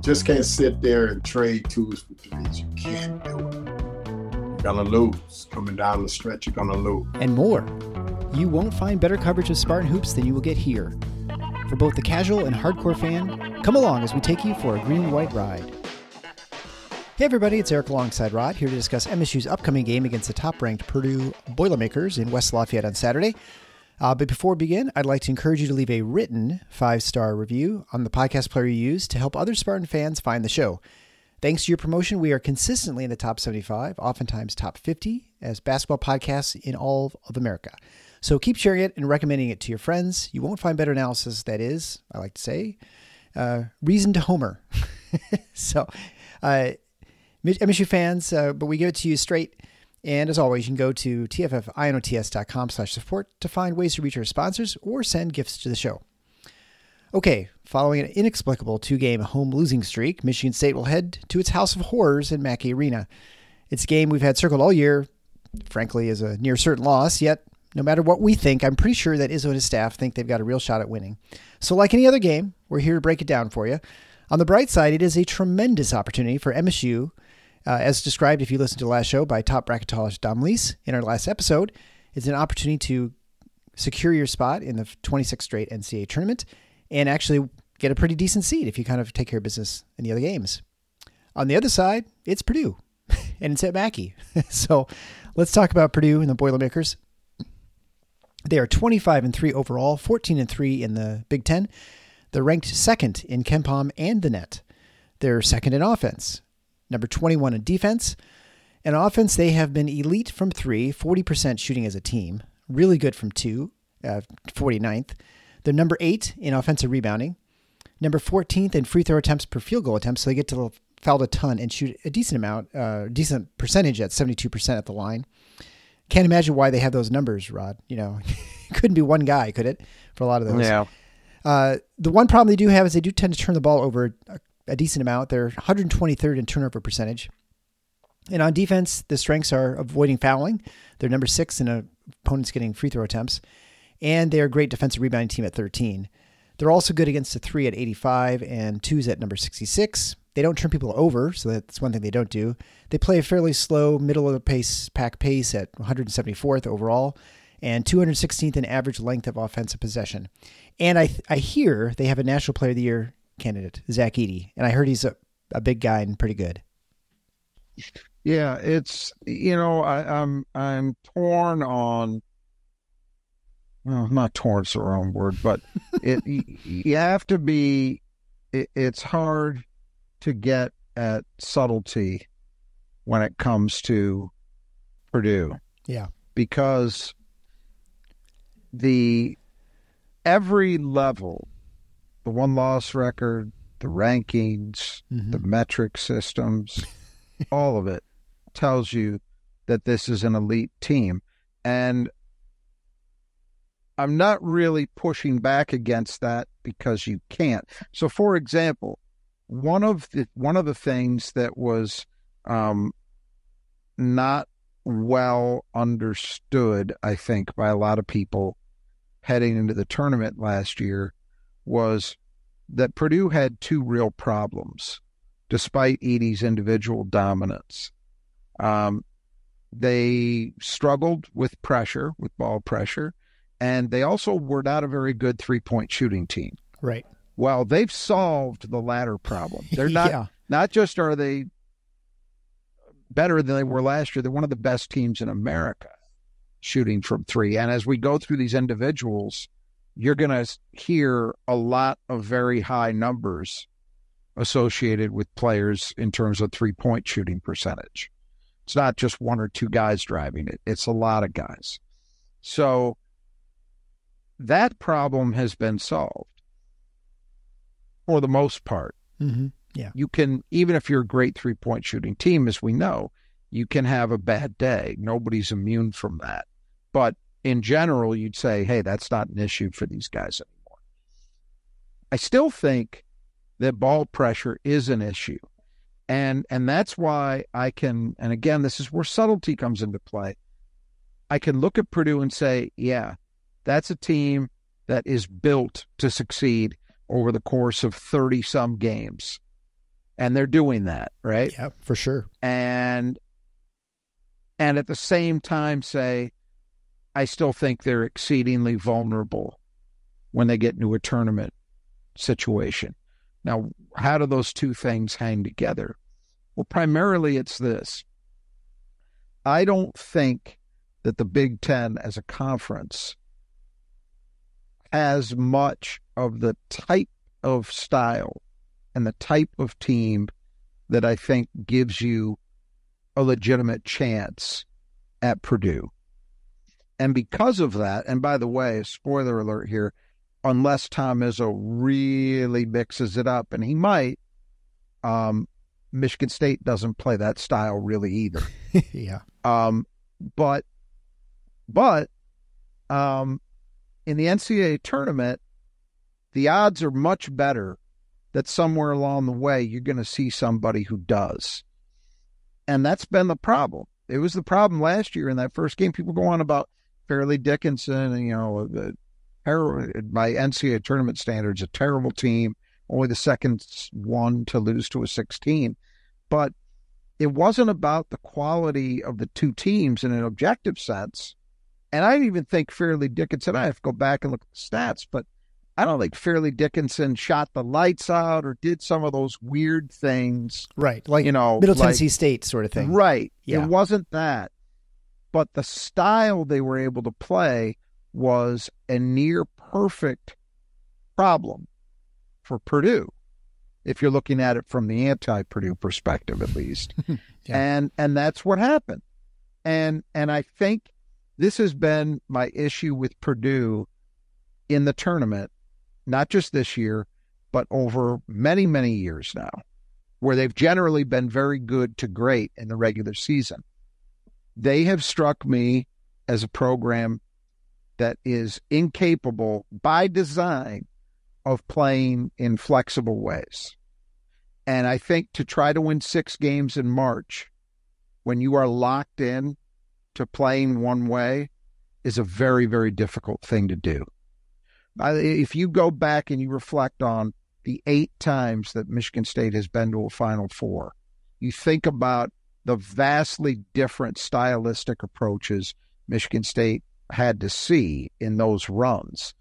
just can't sit there and trade twos for threes. You can't do it. You're gonna lose. Coming down the stretch, you're gonna lose. And more. You won't find better coverage of Spartan hoops than you will get here. For both the casual and hardcore fan, come along as we take you for a green and white ride. Hey everybody, it's Eric alongside Rod here to discuss MSU's upcoming game against the top-ranked Purdue Boilermakers in West Lafayette on Saturday. Uh, but before we begin, I'd like to encourage you to leave a written five star review on the podcast player you use to help other Spartan fans find the show. Thanks to your promotion, we are consistently in the top 75, oftentimes top 50, as basketball podcasts in all of America. So keep sharing it and recommending it to your friends. You won't find better analysis, that is, I like to say, uh, reason to homer. so, uh, MSU fans, uh, but we give it to you straight. And as always, you can go to tffinots.com slash support to find ways to reach our sponsors or send gifts to the show. Okay, following an inexplicable two-game home losing streak, Michigan State will head to its House of Horrors in Mackey Arena. It's a game we've had circled all year, frankly, is a near certain loss, yet no matter what we think, I'm pretty sure that Izzo and his staff think they've got a real shot at winning. So like any other game, we're here to break it down for you. On the bright side, it is a tremendous opportunity for MSU uh, as described, if you listen to the last show by top bracketologist Dom Leese in our last episode, it's an opportunity to secure your spot in the 26th straight NCAA tournament and actually get a pretty decent seed if you kind of take care of business in the other games. On the other side, it's Purdue, and it's at Mackey. so let's talk about Purdue and the Boilermakers. They are 25 and 3 overall, 14 and 3 in the Big Ten. They're ranked second in KenPom and the net. They're second in offense, number 21 in defense. In offense, they have been elite from three, 40% shooting as a team, really good from two, uh, 49th. They're number eight in offensive rebounding, number 14th in free throw attempts per field goal attempts. So they get to foul a ton and shoot a decent amount, uh, decent percentage at 72% at the line. Can't imagine why they have those numbers, Rod. You know, couldn't be one guy, could it? For a lot of those. Yeah. Uh, the one problem they do have is they do tend to turn the ball over a a decent amount. They're 123rd in turnover percentage. And on defense, the strengths are avoiding fouling. They're number six in opponents getting free throw attempts. And they're a great defensive rebounding team at 13. They're also good against the three at 85 and twos at number 66. They don't turn people over, so that's one thing they don't do. They play a fairly slow, middle of the pace pack pace at 174th overall and 216th in average length of offensive possession. And I, I hear they have a National Player of the Year candidate, Zach Edey, and I heard he's a, a big guy and pretty good. Yeah, it's you know I, I'm I'm torn on. Well, not torn's the wrong word, but it you have to be. It, it's hard to get at subtlety when it comes to Purdue. Yeah, because the every level the one loss record, the rankings, mm-hmm. the metric systems, all of it tells you that this is an elite team. And I'm not really pushing back against that because you can't. So, for example, one of the one of the things that was um, not well understood, I think, by a lot of people heading into the tournament last year was that Purdue had two real problems, despite Edey's individual dominance. Um, they struggled with pressure, with ball pressure, and they also were not a very good three point shooting team. Right. Well, they've solved the latter problem. They're not yeah. not just are they better than they were last year, they're one of the best teams in America shooting from three. And as we go through these individuals, you're going to hear a lot of very high numbers associated with players in terms of three point shooting percentage. It's not just one or two guys driving it, it's a lot of guys. So that problem has been solved for the most part. Mm-hmm. Yeah. You can, even if you're a great three point shooting team, as we know, you can have a bad day. Nobody's immune from that. But in general, you'd say, hey, that's not an issue for these guys anymore. I still think that ball pressure is an issue. And and that's why I can and again this is where subtlety comes into play. I can look at Purdue and say, yeah, that's a team that is built to succeed over the course of 30 some games. And they're doing that, right? Yeah, for sure. And and at the same time say I still think they're exceedingly vulnerable when they get into a tournament situation. Now, how do those two things hang together? Well, primarily it's this. I don't think that the Big Ten as a conference has much of the type of style and the type of team that I think gives you a legitimate chance at Purdue. And because of that, and by the way, spoiler alert here, unless Tom Izzo really mixes it up, and he might, um, Michigan State doesn't play that style really either. yeah. Um, but, but, um, in the NCAA tournament, the odds are much better that somewhere along the way you're going to see somebody who does. And that's been the problem. It was the problem last year in that first game. People go on about Fairleigh Dickinson and, you know, the, by NCAA tournament standards, a terrible team, only the second one to lose to a 16. But it wasn't about the quality of the two teams in an objective sense. And I even think Fairleigh Dickinson, I have to go back and look at the stats, but I don't think Fairleigh Dickinson shot the lights out or did some of those weird things. Right. Like, you know, Middle like, Tennessee State sort of thing. Right. Yeah. It wasn't that. But the style they were able to play was a near perfect problem for Purdue, if you're looking at it from the anti Purdue perspective at least. yeah. And and that's what happened. And and I think this has been my issue with Purdue in the tournament, not just this year, but over many, many years now, where they've generally been very good to great in the regular season. They have struck me as a program that is incapable by design of playing in flexible ways. And I think to try to win six games in March when you are locked in to playing one way is a very, very difficult thing to do. Uh, if you go back and you reflect on the eight times that Michigan State has been to a Final Four, you think about the vastly different stylistic approaches Michigan State had to see in those runs.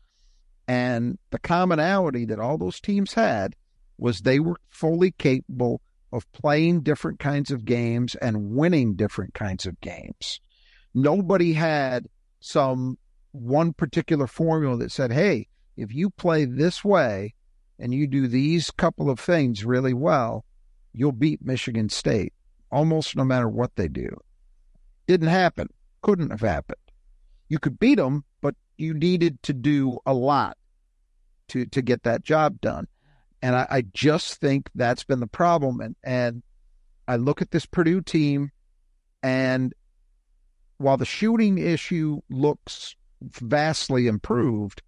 And the commonality that all those teams had was they were fully capable of playing different kinds of games and winning different kinds of games. Nobody had some one particular formula that said, hey, if you play this way and you do these couple of things really well, you'll beat Michigan State almost no matter what they do. Didn't happen. Couldn't have happened. You could beat them, but you needed to do a lot to to get that job done. And I, I just think that's been the problem. And and I look at this Purdue team, and while the shooting issue looks vastly improved,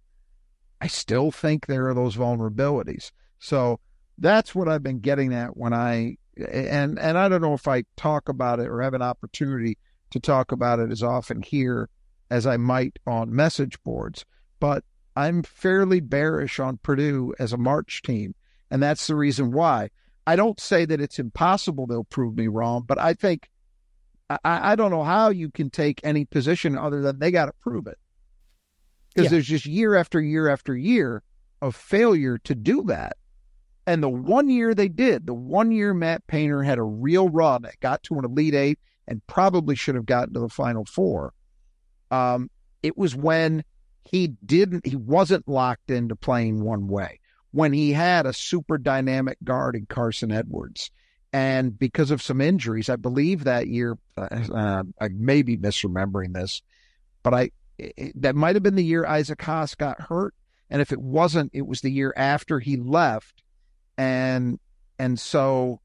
I still think there are those vulnerabilities. So that's what I've been getting at when I and and I don't know if I talk about it or have an opportunity to talk about it as often here as I might on message boards, but I'm fairly bearish on Purdue as a March team, and that's the reason why. I don't say that it's impossible they'll prove me wrong, but I think I, I don't know how you can take any position other than they got to prove it because Yeah. there's just year after year after year of failure to do that. And the one year they did, the one year Matt Painter had a real run that got to an Elite Eight and probably should have gotten to the Final Four. Um, it was when he didn't, he wasn't locked into playing one way. when he had a super dynamic guard in Carson Edwards. And because of some injuries, I believe that year, uh, uh, I may be misremembering this, but I it, that might have been the year Isaac Haas got hurt. And if it wasn't, it was the year after he left. And and so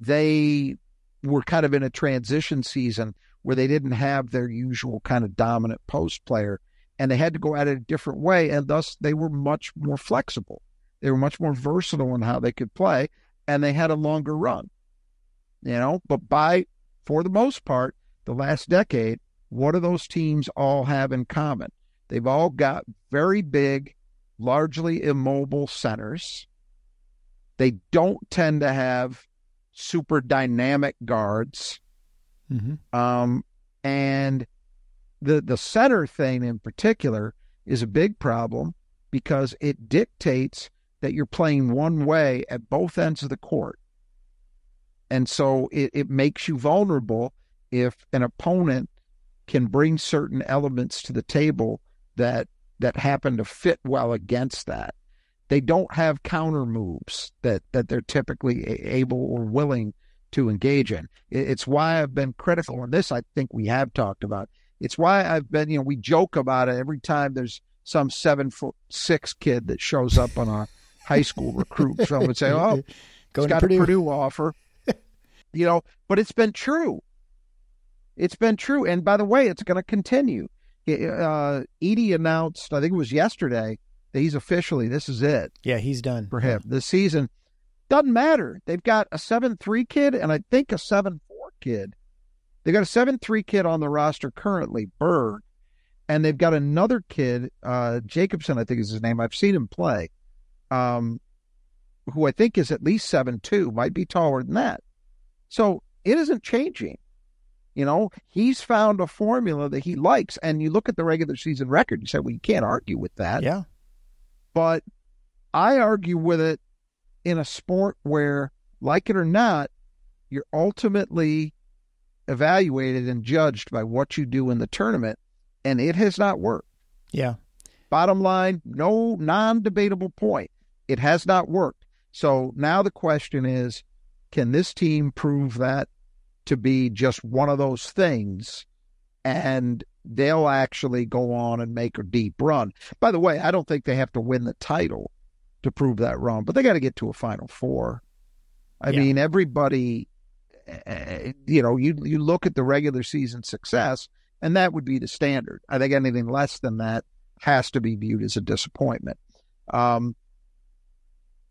they were kind of in a transition season where they didn't have their usual kind of dominant post player and they had to go at it a different way and thus they were much more flexible they were much more versatile in how they could play, and they had a longer run. You know, but by for the most part, the last decade, what do those teams all have in common? They've all got very big, largely immobile centers. They don't tend to have super dynamic guards. Mm-hmm. Um, and the the center thing in particular is a big problem because it dictates that you're playing one way at both ends of the court. And so it, it makes you vulnerable if an opponent can bring certain elements to the table that that happen to fit well against that. They don't have counter moves that that they're typically able or willing to engage in. It's why I've been critical on this. I think we have talked about. It's why I've been, you know, we joke about it every time there's some seven foot six kid that shows up on our high school recruit. Some would say, "Oh, Going got Purdue. a Purdue offer," you know. But it's been true. It's been true, and by the way, it's going to continue. Uh, Edey announced, I think it was yesterday, he's officially this is it. Yeah, he's done for him this season. Doesn't matter. They've got a seven three kid and I think a seven four kid. They've got a seven three kid on the roster currently, Berg, and they've got another kid, uh, Jacobsen, I think is his name. I've seen him play um, who I think is at least seven two, might be taller than that. So it isn't changing. You know, he's found a formula that he likes. And you look at the regular season record, you say, well, you can't argue with that. Yeah. But I argue with it in a sport where, like it or not, you're ultimately evaluated and judged by what you do in the tournament. And it has not worked. Yeah. Bottom line, no non debatable point. It has not worked. So now the question is can this team prove that to be just one of those things? And they'll actually go on and make a deep run. By the way, I don't think they have to win the title to prove that wrong, but they got to get to a Final Four. I yeah. mean, everybody, eh, you know, you you look at the regular season success, and that would be the standard. I think anything less than that has to be viewed as a disappointment. Um,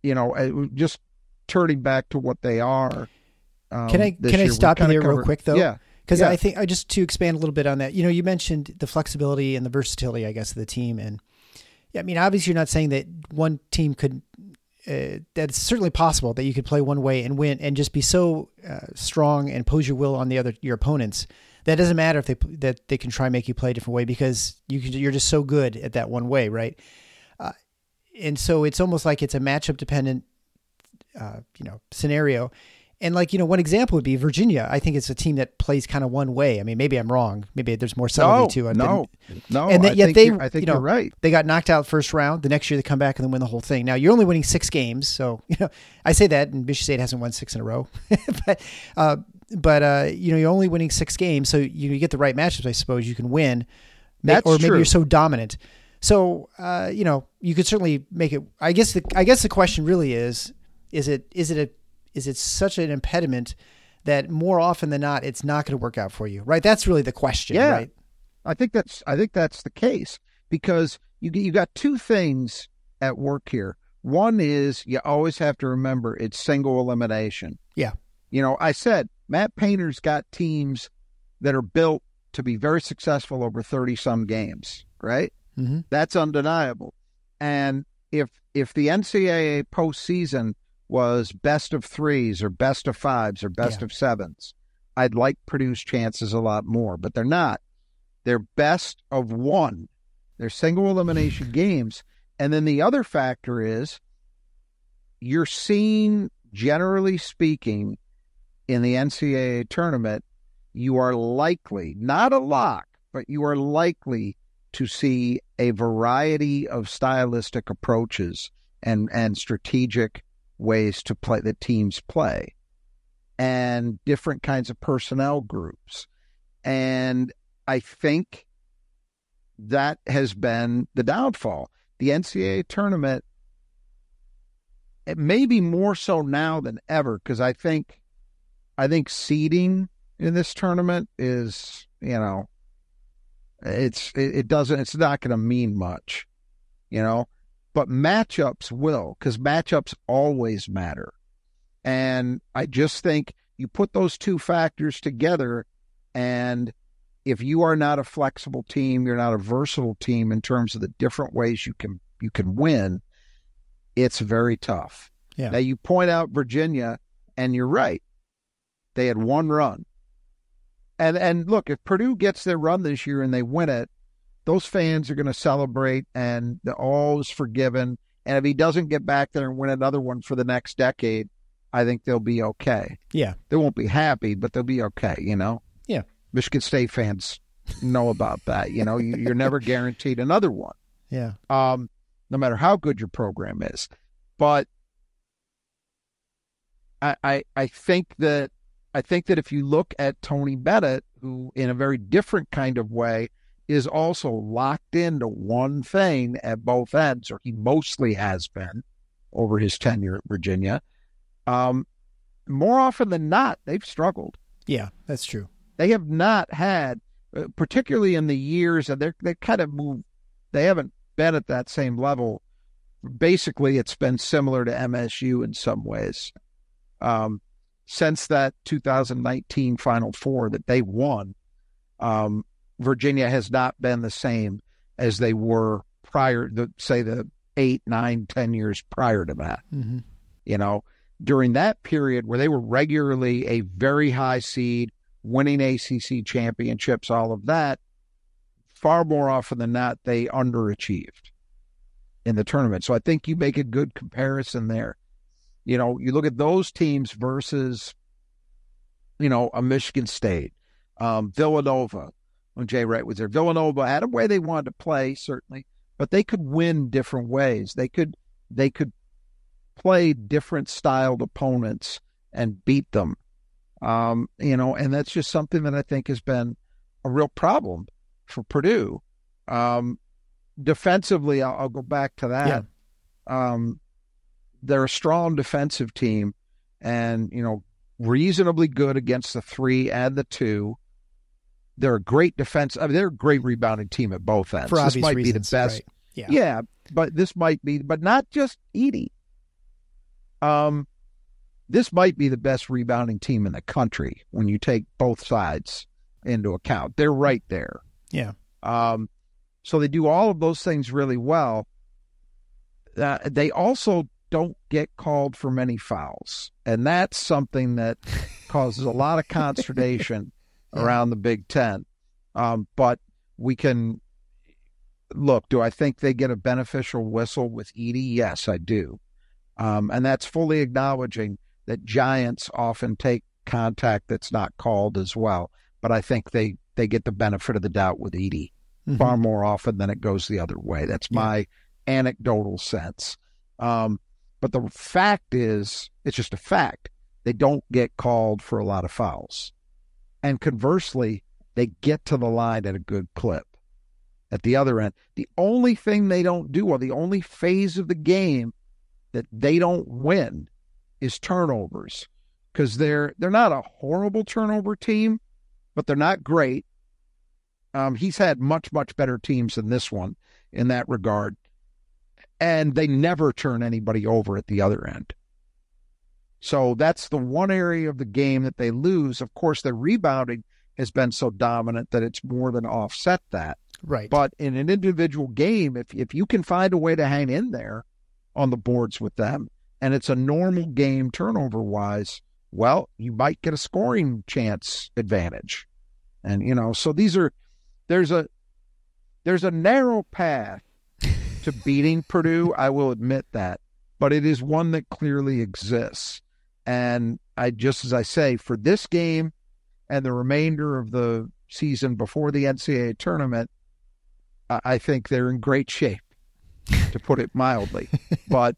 you know, just turning back to what they are. Um, can I can I stop you there cover, real quick though? Yeah. Because yeah. I think I just to expand a little bit on that. You know, you mentioned the flexibility and the versatility, I guess, of the team, and yeah, I mean, obviously, you're not saying that one team could. Uh, that's certainly possible that you could play one way and win, and just be so uh, strong and pose your will on the other your opponents. That doesn't matter if they that they can try and make you play a different way because you can, you're just so good at that one way, right? and so it's almost like it's a matchup dependent, uh, you know, scenario. And like you know, one example would be Virginia. I think it's a team that plays kind of one way. I mean, maybe I'm wrong. Maybe there's more subtlety no, to it. No, than, no. And that, yet they, I think you know, you're right. They got knocked out first round. The next year they come back and then win the whole thing. Now you're only winning six games, so you know I say that, and Michigan State hasn't won six in a row. but uh, but uh, you know you're only winning six games, so you, you get the right matchups. I suppose you can win. That's or maybe true. you're so dominant. So uh, you know, you could certainly make it. I guess the I guess the question really is: is it is it a is it such an impediment that more often than not it's not going to work out for you? Right. That's really the question. Yeah. Right. I think that's I think that's the case because you you got two things at work here. One is you always have to remember it's single elimination. Yeah. You know, I said Matt Painter's got teams that are built to be very successful over 30 some games, right? Mm-hmm. That's undeniable. And if if the NCAA postseason was best of threes or best of fives or best yeah. of sevens, I'd like Purdue's chances a lot more, but they're not. They're best of one. They're single elimination games. And then the other factor is you're seeing, generally speaking, in the NCAA tournament, you are likely, not a lock, but you are likely to see a variety of stylistic approaches and and strategic ways to play that teams play and different kinds of personnel groups. And I think that has been the downfall. The NCAA tournament, it may be more so now than ever because I think, I think seeding in this tournament is, you know, it's it, it doesn't it's not going to mean much, you know, but matchups will because matchups always matter, and I just think you put those two factors together, and if you are not a flexible team, you're not a versatile team in terms of the different ways you can you can win. It's very tough. Yeah. Now you point out Virginia, and you're right. They had one run. And and look, if Purdue gets their run this year and they win it, those fans are going to celebrate, and the all is forgiven. And if he doesn't get back there and win another one for the next decade, I think they'll be okay. Yeah. They won't be happy, but they'll be okay. You know. Yeah. Michigan State fans know about that. You know, you, you're never guaranteed another one Yeah. um, no matter how good your program is. But I, I I think that I think that if you look at Tony Bennett, who in a very different kind of way is also locked into one thing at both ends, or he mostly has been over his tenure at Virginia. Um, more often than not, they've struggled Yeah. That's true. they have not had, uh, particularly in the years, that they're they kind of moved. They haven't been at that same level. Basically, it's been similar to MSU in some ways. Um, since that 2019 Final Four that they won, um, Virginia has not been the same as they were prior. The say the eight, nine, ten years prior to that Mm-hmm. you know, during that period where they were regularly a very high seed, winning ACC championships, all of that, far more often than not, they underachieved in the tournament. So I think you make a good comparison there. You know, you look at those teams versus, you know, a Michigan State, um, Villanova, when Jay Wright was there. Villanova had a way they wanted to play, certainly, but they could win different ways. They could they could play different styled opponents and beat them. Um, you know, and that's just something that I think has been a real problem for Purdue. Um, defensively, I'll, I'll go back to that. Um, they're a strong defensive team and, you know, reasonably good against the three and the two. They're a great defense. I mean, they're a great rebounding team at both ends. For this might reasons. be the best Right. Yeah. yeah, but this might be, but not just Edey. Um, this might be the best rebounding team in the country when you take both sides into account. They're right there. Yeah. Um, so they do all of those things really well. Uh, they also don't get called for many fouls, and that's something that causes a lot of consternation Yeah. around the Big Ten. Um, but we can look. Do I think they get a beneficial whistle with Edey? Yes, I do, um, and that's fully acknowledging that Giants often take contact that's not called as well. But I think they they get the benefit of the doubt with Edey Mhm. far more often than it goes the other way. That's Yeah. my anecdotal sense. Um, but the fact is, it's just a fact. They don't get called for a lot of fouls. And conversely, they get to the line at a good clip at the other end. The only thing they don't do, or the only phase of the game that they don't win, is turnovers. Because they're they're not a horrible turnover team, but they're not great. Um, he's had much, much better teams than this one in that regard. And they never turn anybody over at the other end. So that's the one area of the game that they lose. Of course, their rebounding has been so dominant that it's more than offset that. Right. But in an individual game, if if you can find a way to hang in there on the boards with them, and it's a normal game turnover wise, well, you might get a scoring chance advantage. And you know, so these are there's a there's a narrow path to beating Purdue, I will admit that, but it is one that clearly exists. And I just as I say, for this game and the remainder of the season before the NCAA tournament, I I think they're in great shape, to put it mildly. but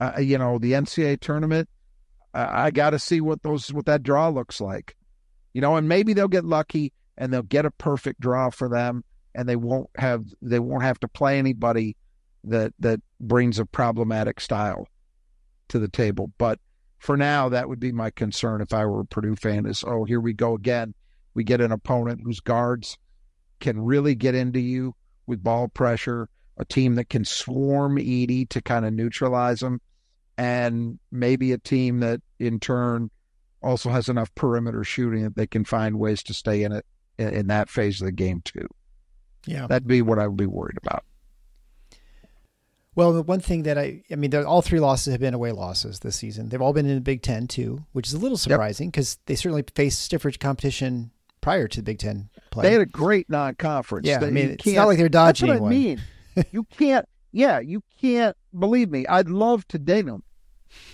Uh, you know, the NCAA tournament. I, I got to see what those what that draw looks like. You know, and maybe they'll get lucky and they'll get a perfect draw for them, and they won't have they won't have to play anybody that that brings a problematic style to the table. But for now, that would be my concern if I were a Purdue fan. Is oh, here we go again. We get an opponent whose guards can really get into you with ball pressure, a team that can swarm Edey to kind of neutralize them, and maybe a team that in turn also has enough perimeter shooting that they can find ways to stay in it in that phase of the game too. Yeah, that'd be what I would be worried about. Well, the one thing that I, I mean, all three losses have been away losses this season. They've all been in the Big Ten too, which is a little surprising because yep. they certainly faced stiffer competition prior to the Big Ten play. They had a great non-conference. Yeah, they, I mean, it's not like they're dodging. That's what one. I mean. you can't. Yeah, you can't. Believe me, I'd love to date them,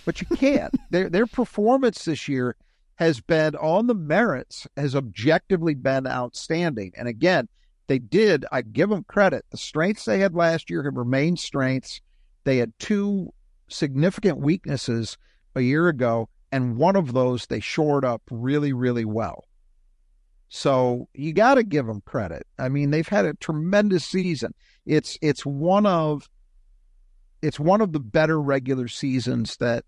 but you can't. their their performance this year has been on the merits, has objectively been outstanding. And again, they did. I give them credit. The strengths they had last year have remained strengths. They had two significant weaknesses a year ago, and one of those they shored up really, really well. So you got to give them credit. I mean, they've had a tremendous season. It's it's one of it's one of the better regular seasons that,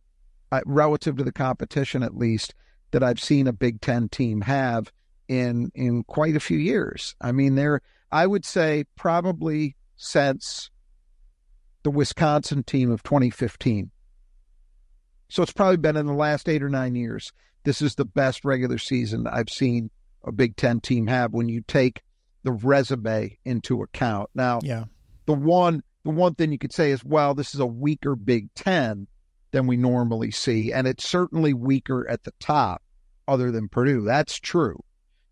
uh, relative to the competition at least, that I've seen a Big Ten team have in in quite a few years. I mean, they're I would say probably since the Wisconsin team of 2015. So it's probably been in the last eight or nine years. This is the best regular season I've seen a Big Ten team have when you take the resume into account. Now, yeah, the one the one thing you could say is, well, this is a weaker Big Ten than we normally see, and it's certainly weaker at the top, other than Purdue. That's true.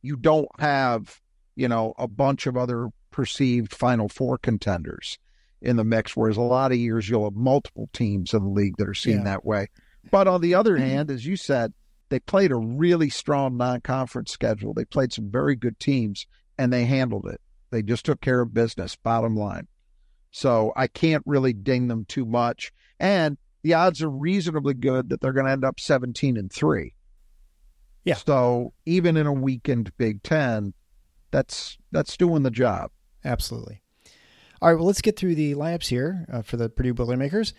You don't have, you know, a bunch of other perceived Final Four contenders in the mix, whereas a lot of years you'll have multiple teams in the league that are seen yeah. that way. But on the other hand, as you said, they played a really strong non-conference schedule. They played some very good teams and they handled it. They just took care of business, bottom line. So I can't really ding them too much. And the odds are reasonably good that they're going to end up 17 and 3. Yeah. So even in a weakened Big 10, that's that's doing the job. Absolutely. All right, well, let's get through the lineups here uh, for the Purdue Boilermakers.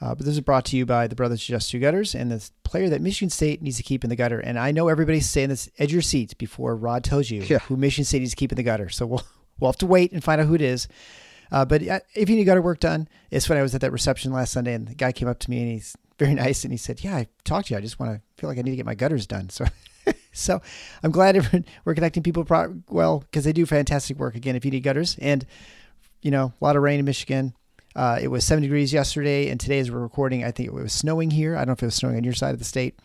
Uh, but this is brought to you by the Brothers Just Two Gutters and the player that Michigan State needs to keep in the gutter. And I know everybody's saying this edge your seats before Rod tells you yeah. who Michigan State needs to keep in the gutter. So we'll we'll have to wait and find out who it is. Uh, but uh, if you need gutter work done, it's when I was at that reception last Sunday and the guy came up to me and he's very nice and he said, "Yeah, I talked to you. I just want to feel like I need to get my gutters done." So. so I'm glad we're connecting people pro- well because they do fantastic work. Again, if you need gutters and you know a lot of rain in Michigan, uh, it was 7 degrees yesterday, and today, as we're recording, I think it was snowing here. I don't know if it was snowing on your side of the state,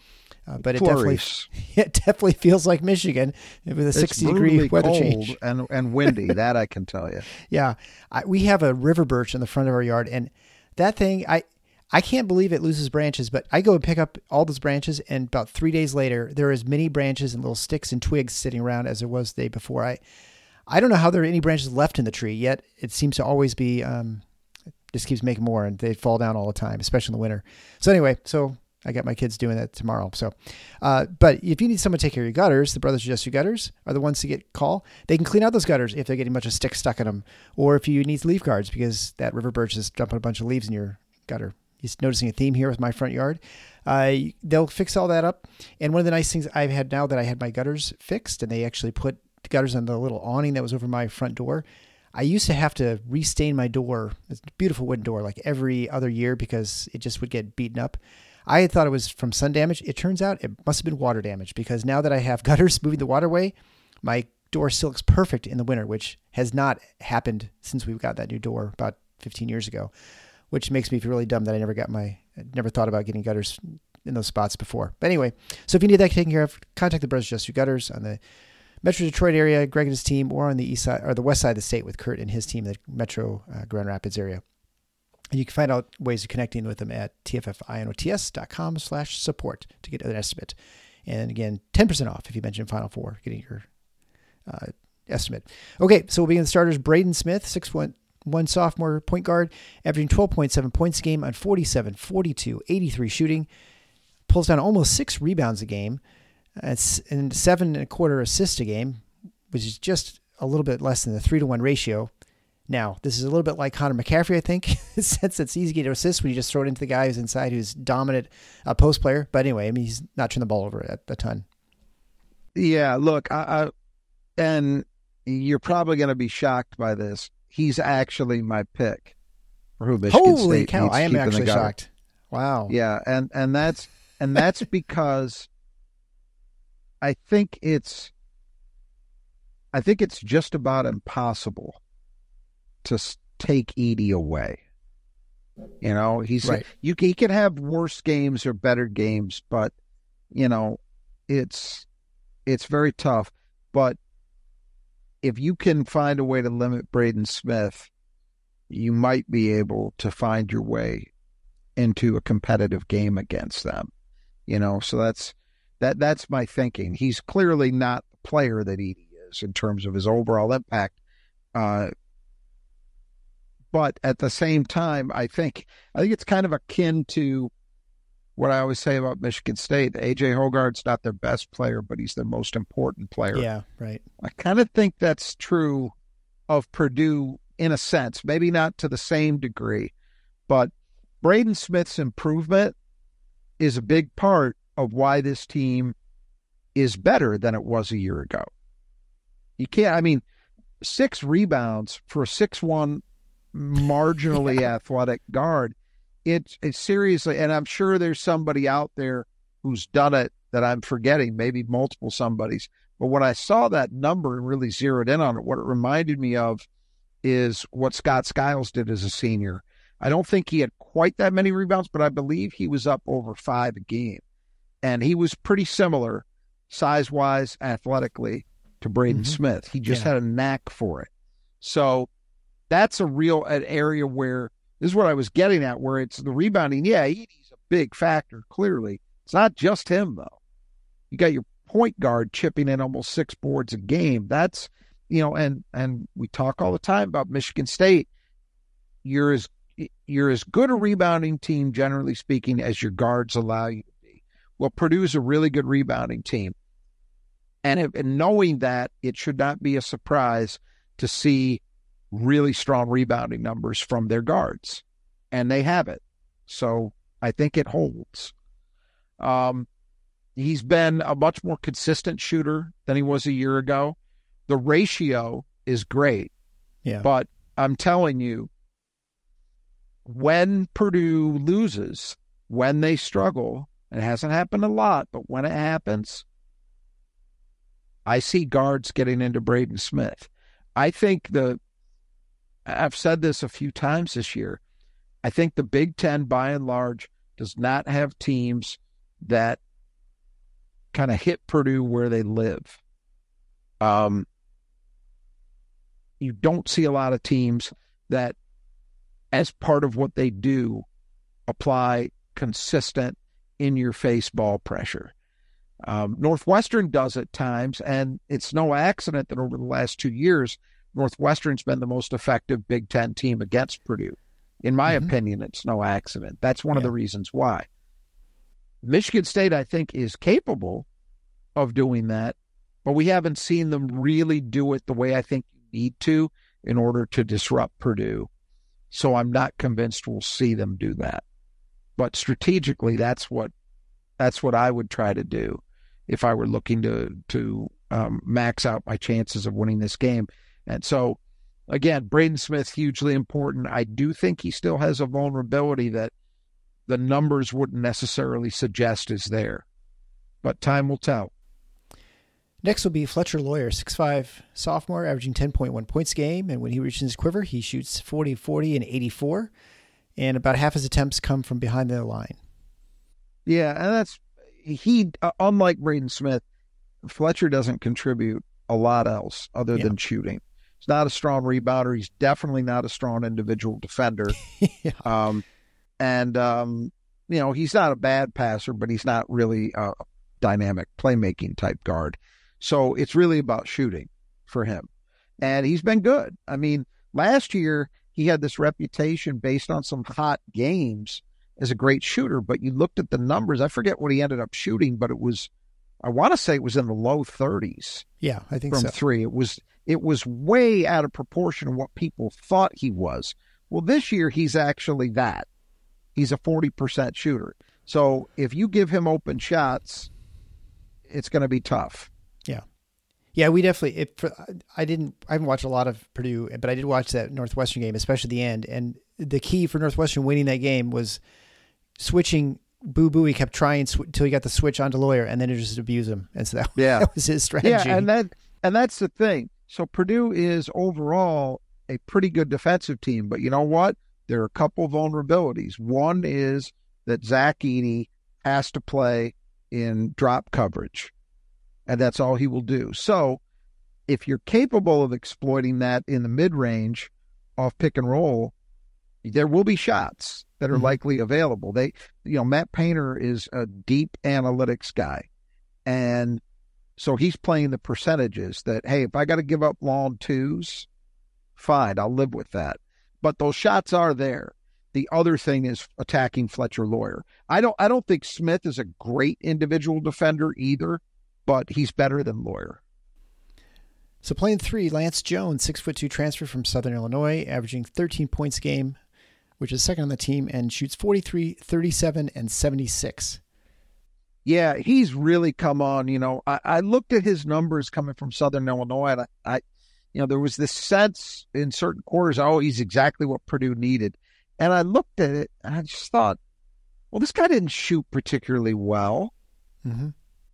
uh, but it definitely it definitely feels like Michigan with a it's 60 degree weather change and and windy. that I can tell you. Yeah, I, we have a river birch in the front of our yard, and that thing I. I can't believe it loses branches, but I go and pick up all those branches, and about three days later, there are as many branches and little sticks and twigs sitting around as there was the day before. I, I don't know how there are any branches left in the tree yet. It seems to always be um, just keeps making more and they fall down all the time, especially in the winter. So anyway, so I got my kids doing that tomorrow. So, uh, but if you need someone to take care of your gutters, the Brothers Just Two Gutters are the ones to get call. They can clean out those gutters if they're getting a bunch of sticks stuck in them, or if you need leaf guards because that river birch is dumping a bunch of leaves in your gutter. You're noticing a theme here with my front yard. Uh, they'll fix all that up. And one of the nice things I've had now that I had my gutters fixed, and they actually put gutters on the little awning that was over my front door. I used to have to restain my door, it's a beautiful wooden door, like every other year because it just would get beaten up. I had thought it was from sun damage. It turns out it must have been water damage because now that I have gutters moving the waterway, my door still looks perfect in the winter, which has not happened since we got that new door about 15 years ago, which makes me feel really dumb that I never got my, never thought about getting gutters in those spots before. But anyway, so if you need that taken care of, contact the Brothers Just Two Gutters on the Metro Detroit area, Greg and his team, or on the east side or the west side of the state with Kurt and his team, the Metro uh, Grand Rapids area. And you can find out ways of connecting with them at tffinots.com slash support to get an estimate. And again, 10% off if you mention Final Four, getting your uh, estimate. Okay, so we'll begin the starters. Braden Smith, 6-1 sophomore point guard, averaging 12.7 points a game on 47, 42, 83 shooting. Pulls down almost six rebounds a game, and seven and a quarter assists a game, which is just a little bit less than the three to one ratio. Now, this is a little bit like Connor McCaffery, I think, sense it's easy to assist when you just throw it into the guy who's inside, who's dominant uh, post player. But anyway, I mean, he's not turning the ball over a, a ton. Yeah, look, I, I and you're probably going to be shocked by this. He's actually my pick for who Michigan Holy State cow! I am actually shocked. Wow. Yeah, and and that's and that's because I think it's I think it's just about impossible to take Edey away. You know, he's right. you he can have worse games or better games, but you know, it's it's very tough. But if you can find a way to limit Braden Smith, you might be able to find your way into a competitive game against them. You know, so that's that that's my thinking. He's clearly not the player that Edey is in terms of his overall impact. Uh, but at the same time, I think I think it's kind of akin to what I always say about Michigan State. AJ Hoggard's not their best player, but he's their most important player. Yeah, right. I kind of think that's true of Purdue in a sense, maybe not to the same degree, but Braden Smith's improvement is a big part of why this team is better than it was a year ago. You can't, I mean, six rebounds for a 6 1 marginally athletic guard. It's, it's seriously, and I'm sure there's somebody out there who's done it that I'm forgetting, maybe multiple somebodies. But when I saw that number and really zeroed in on it, what it reminded me of is what Scott Skiles did as a senior. I don't think he had quite that many rebounds, but I believe he was up over five a game. And he was pretty similar size wise, athletically to Braden mm-hmm. Smith. He just yeah. had a knack for it. So that's a real an area where this is what I was getting at, where it's the rebounding. Yeah, Edey's a big factor. Clearly, it's not just him though. You got your point guard chipping in almost six boards a game. That's you know, and and we talk all the time about Michigan State. You're as you're as good a rebounding team, generally speaking, as your guards allow you to be. Well, Purdue's a really good rebounding team, and, if, and knowing that, it should not be a surprise to see really strong rebounding numbers from their guards, and they have it. So I think it holds. Um, he's been a much more consistent shooter than he was a year ago. The ratio is great. Yeah. But I'm telling you, when Purdue loses, when they struggle, and it hasn't happened a lot, but when it happens, I see guards getting into Braden Smith. I think the I've said this a few times this year. I think the Big Ten, by and large, does not have teams that kind of hit Purdue where they live. Um, you don't see a lot of teams that, as part of what they do, apply consistent in your face ball pressure. Um, Northwestern does at times, and it's no accident that over the last two years, Northwestern's been the most effective Big Ten team against Purdue. In my mm-hmm. opinion, it's no accident. That's one yeah. of the reasons why. Michigan State, I think, is capable of doing that, but we haven't seen them really do it the way I think you need to in order to disrupt Purdue. So I'm not convinced we'll see them do that. But strategically, that's what that's what I would try to do if I were looking to to um, max out my chances of winning this game. And so, again, Braden Smith hugely important. I do think he still has a vulnerability that the numbers wouldn't necessarily suggest is there, but time will tell. Next will be Fletcher Loyer, 6'5 sophomore, averaging 10.1 points a game. And when he reaches his quiver, he shoots 40, 40, and 84. And about half his attempts come from behind the line. Yeah, and that's he, uh, unlike Braden Smith, Fletcher doesn't contribute a lot else other yeah. than shooting. He's not a strong rebounder. He's definitely not a strong individual defender. yeah. um, and, um, you know, he's not a bad passer, but he's not really a dynamic playmaking type guard. So it's really about shooting for him. And he's been good. I mean, last year he had this reputation based on some hot games as a great shooter. But you looked at the numbers. I forget what he ended up shooting, but it was, I want to say it was in the low 30s. Yeah, I think from so. three. It was it was way out of proportion of what people thought he was. Well, this year he's actually that. He's a 40% shooter. So if you give him open shots, it's going to be tough. Yeah. Yeah, we definitely. It, I didn't. I haven't watched a lot of Purdue, but I did watch that Northwestern game, especially the end. And the key for Northwestern winning that game was switching. Boo Buie. He kept trying until he got the switch onto Loyer, and then it just abused him. And so that, yeah. that was his strategy. Yeah, and that and that's the thing. So Purdue is overall a pretty good defensive team, but you know what? There are a couple vulnerabilities. One is that Zach Edey has to play in drop coverage, and that's all he will do. So if you're capable of exploiting that in the mid range off pick and roll, there will be shots that are mm-hmm. likely available. They, you know, Matt Painter is a deep analytics guy, and so he's playing the percentages that, hey, if I got to give up long twos, fine, I'll live with that. But those shots are there. The other thing is attacking Fletcher Loyer. I don't I don't think Smith is a great individual defender either, but he's better than Loyer. So playing three, Lance Jones, six foot two transfer from Southern Illinois, averaging 13 points a game, which is second on the team, and shoots 43, 37, and 76. Yeah, he's really come on. You know, I, I looked at his numbers coming from Southern Illinois, and I, I, you know, there was this sense in certain quarters, oh, he's exactly what Purdue needed. And I looked at it, and I just thought, well, this guy didn't shoot particularly well. Mm-hmm.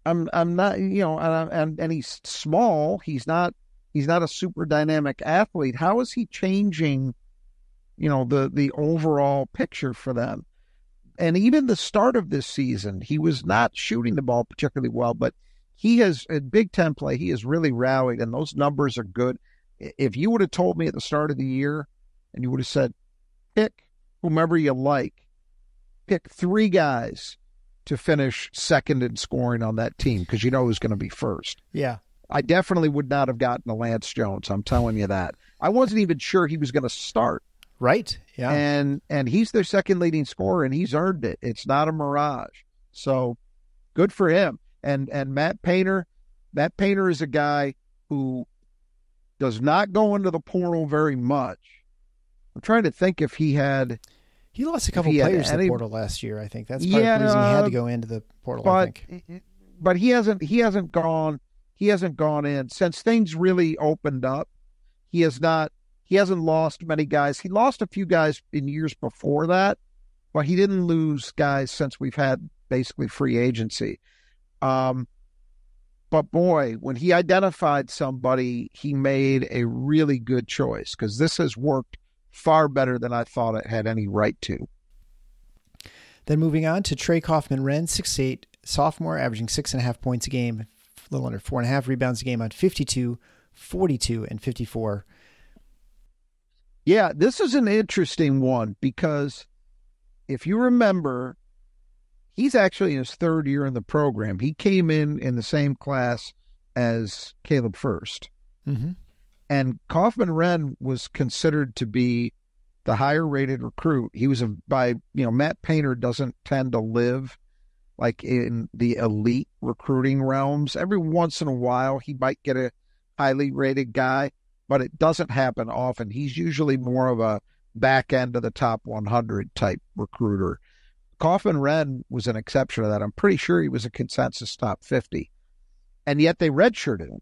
I'm, I'm not, you know, and, and and he's small. He's not, he's not a super dynamic athlete. How is he changing, you know, the the overall picture for them? And even the start of this season, he was not shooting the ball particularly well, but he has a Big Ten play. He has really rallied, and those numbers are good. If you would have told me at the start of the year, and you would have said, pick whomever you like, pick three guys to finish second in scoring on that team because you know who's going to be first. Yeah. I definitely would not have gotten a Lance Jones. I'm telling you that. I wasn't even sure he was going to start. Right. Yeah. And and he's their second leading scorer and he's earned it. It's not a mirage. So good for him. And and Matt Painter, Matt Painter is a guy who does not go into the portal very much. I'm trying to think if he had he lost a couple players in the portal last year. I think that's part yeah, of the reason he had to go into the portal. But but he hasn't he hasn't gone he hasn't gone in since things really opened up. He has not he hasn't lost many guys. He lost a few guys in years before that, but he didn't lose guys since we've had basically free agency. Um, but boy, when he identified somebody, he made a really good choice because this has worked far better than I thought it had any right to. Then moving on to Trey Kaufman six eight sophomore, averaging six and a half points a game, a little under four and a half rebounds a game on 52, 42, and 54 yeah, this is an interesting one because if you remember, he's actually in his third year in the program. He came in in the same class as Caleb Furst mm-hmm. And Kaufman-Renn was considered to be the higher rated recruit. He was a, by, you know, Matt Painter doesn't tend to live like in the elite recruiting realms. Every once in a while, he might get a highly rated guy but it doesn't happen often. He's usually more of a back end of the top 100 type recruiter. Kaufman-Renn was an exception to that. I'm pretty sure he was a consensus top 50. And yet they redshirted him.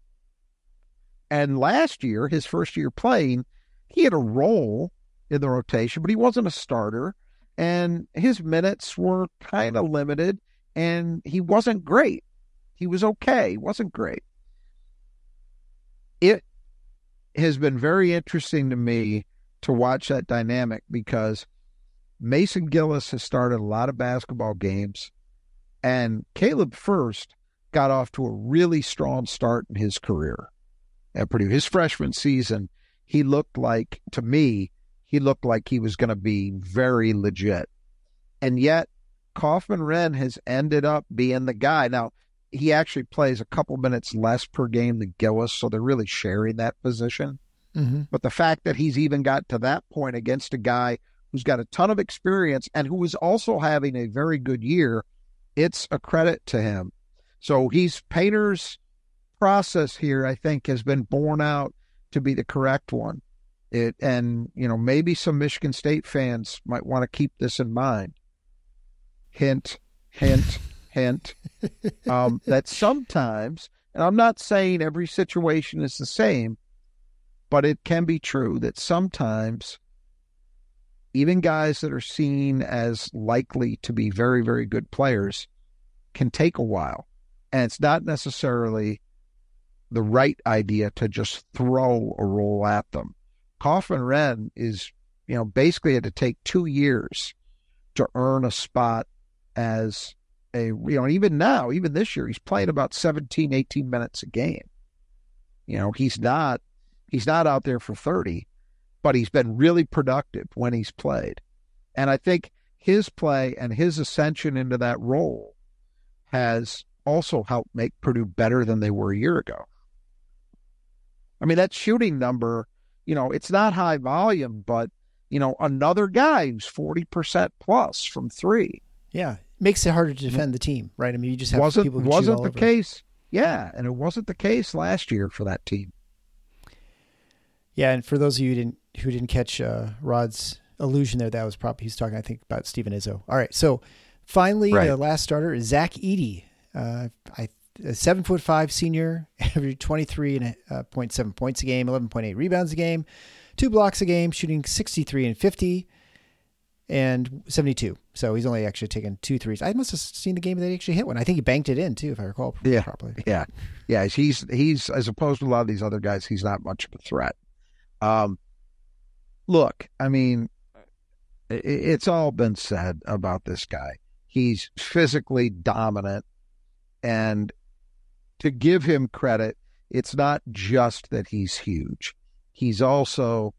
And last year, his first year playing, he had a role in the rotation, but he wasn't a starter. And his minutes were kind of limited, and he wasn't great. He was okay. He wasn't great. It has been very interesting to me to watch that dynamic because Mason Gillis has started a lot of basketball games, and Caleb Furst got off to a really strong start in his career at Purdue. His freshman season, he looked like, to me, he looked like he was going to be very legit. And yet, Kaufman-Renn has ended up being the guy. Now, he actually plays a couple minutes less per game than Gillis, so they're really sharing that position. Mm-hmm. But the fact that he's even got to that point against a guy who's got a ton of experience and who is also having a very good year, it's a credit to him. So he's Painter's process here, I think, has been borne out to be the correct one. It and you know maybe some Michigan State fans might want to keep this in mind. Hint, hint, hint. Um, that sometimes, and I'm not saying every situation is the same, but it can be true that sometimes even guys that are seen as likely to be very, very good players can take a while. And it's not necessarily the right idea to just throw a role at them. Kaufman-Renn is, you know, basically had to take two years to earn a spot as a, you know, even now, even this year, he's playing about 17, 18 minutes a game. You know, he's not, he's not out there for 30, but he's been really productive when he's played. And I think his play and his ascension into that role has also helped make Purdue better than they were a year ago. I mean, that shooting number, you know, it's not high volume, but, you know, another guy who's 40% plus from three. Yeah. Makes it harder to defend the team, right? I mean, you just have wasn't, people wasn't the over. case. Yeah. And it wasn't the case last year for that team. Yeah. And for those of you who didn't, who didn't catch uh, Rod's allusion there, that was probably, he's talking, I think, about Steven Izzo. All right. So finally, right. the last starter is Zach Edey. Uh, I a seven foot five senior, averaged 23 and uh, 0.7 points a game, 11.8 rebounds a game, two blocks a game, shooting 63 and 50 and 72. So he's only actually taken two threes. I must have seen the game that he actually hit one. I think he banked it in too, if I recall yeah. properly. Yeah. Yeah. He's, he's, as opposed to a lot of these other guys, he's not much of a threat. Um, look, I mean, it's all been said about this guy. He's physically dominant and to give him credit, it's not just that he's huge. He's also,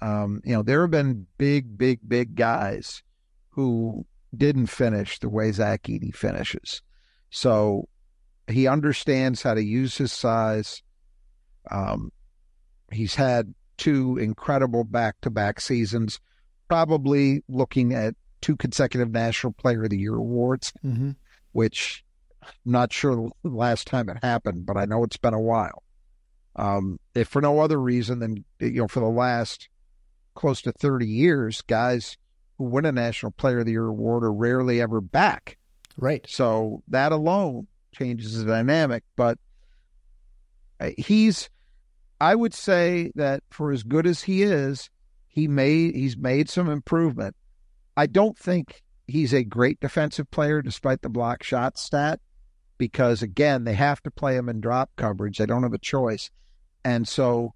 um, you know, there have been big, big, big guys who didn't finish the way Zach Edey finishes. So he understands how to use his size. Um, he's had two incredible back to back seasons, probably looking at two consecutive National Player of the Year awards, mm-hmm. which I'm not sure the last time it happened, but I know it's been a while. Um, if for no other reason than you know, for the last close to 30 years, guys who win a National Player of the Year award are rarely ever back. Right. So that alone changes the dynamic. But uh, he's, I would say that for as good as he is, he made he's made some improvement. I don't think he's a great defensive player, despite the block shot stat because again, they have to play him in drop coverage. They don't have a choice. And so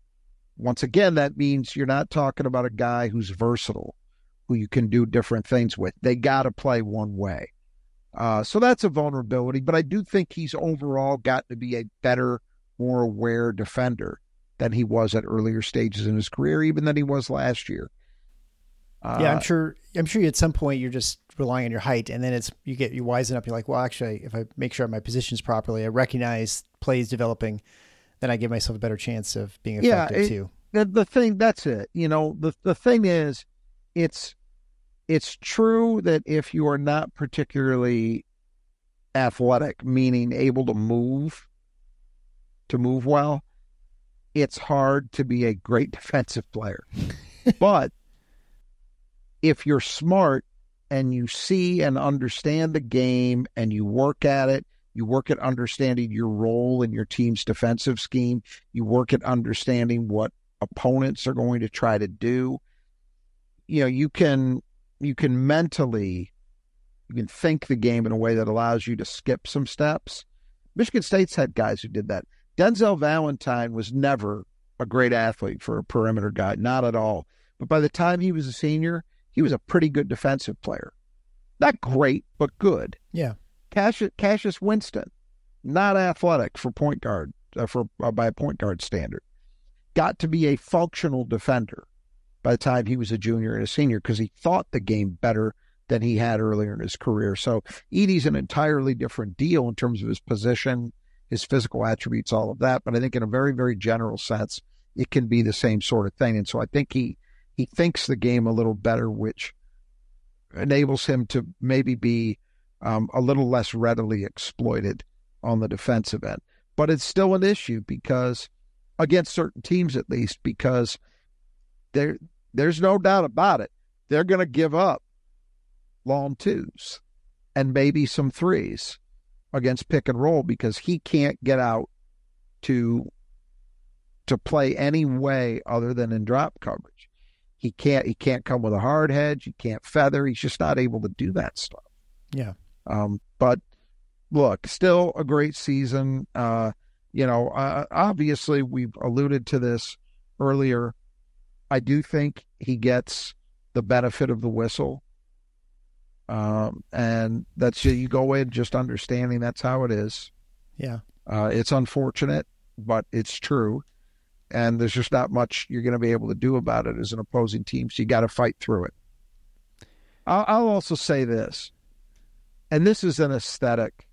once again, that means you're not talking about a guy who's versatile, who you can do different things with. They got to play one way. Uh, so that's a vulnerability, but I do think he's overall got to be a better, more aware defender than he was at earlier stages in his career, even than he was last year. Uh, yeah, I'm sure. I'm sure at some point you're just relying on your height, and then it's you get you wisen up. You're like, well, actually, if I make sure my position's properly, I recognize plays developing, then I give myself a better chance of being effective yeah, it, too. The, the thing that's it. You know, the the thing is, it's it's true that if you are not particularly athletic, meaning able to move, to move well, it's hard to be a great defensive player. but if you're smart and you see and understand the game and you work at it, you work at understanding your role in your team's defensive scheme, you work at understanding what opponents are going to try to do. You know, you can you can mentally you can think the game in a way that allows you to skip some steps. Michigan State's had guys who did that. Denzel Valentine was never a great athlete for a perimeter guy, not at all. But by the time he was a senior, he was a pretty good defensive player. Not great, but good. Yeah. Cassius, Winston, not athletic for point guard, uh, for uh, by a point guard standard. Got to be a functional defender by the time he was a junior and a senior because he thought the game better than he had earlier in his career. So Edey's an entirely different deal in terms of his position, his physical attributes, all of that. But I think in a very, very general sense, it can be the same sort of thing. And so I think he he thinks the game a little better, which enables him to maybe be um, a little less readily exploited on the defensive end. But it's still an issue because against certain teams, at least, because there there's no doubt about it. They're going to give up long twos and maybe some threes against pick and roll because he can't get out to to play any way other than in drop coverage. He can't he can't come with a hard hedge, he can't feather, he's just not able to do that stuff. Yeah. Um but look, still a great season. Uh you know, uh, obviously we've alluded to this earlier. I do think he gets the benefit of the whistle. Um, and that's you go in just understanding that's how it is. Yeah. Uh, it's unfortunate, but it's true. And there's just not much you're going to be able to do about it as an opposing team. So you got to fight through it. I'll, I'll also say this, and this is an aesthetic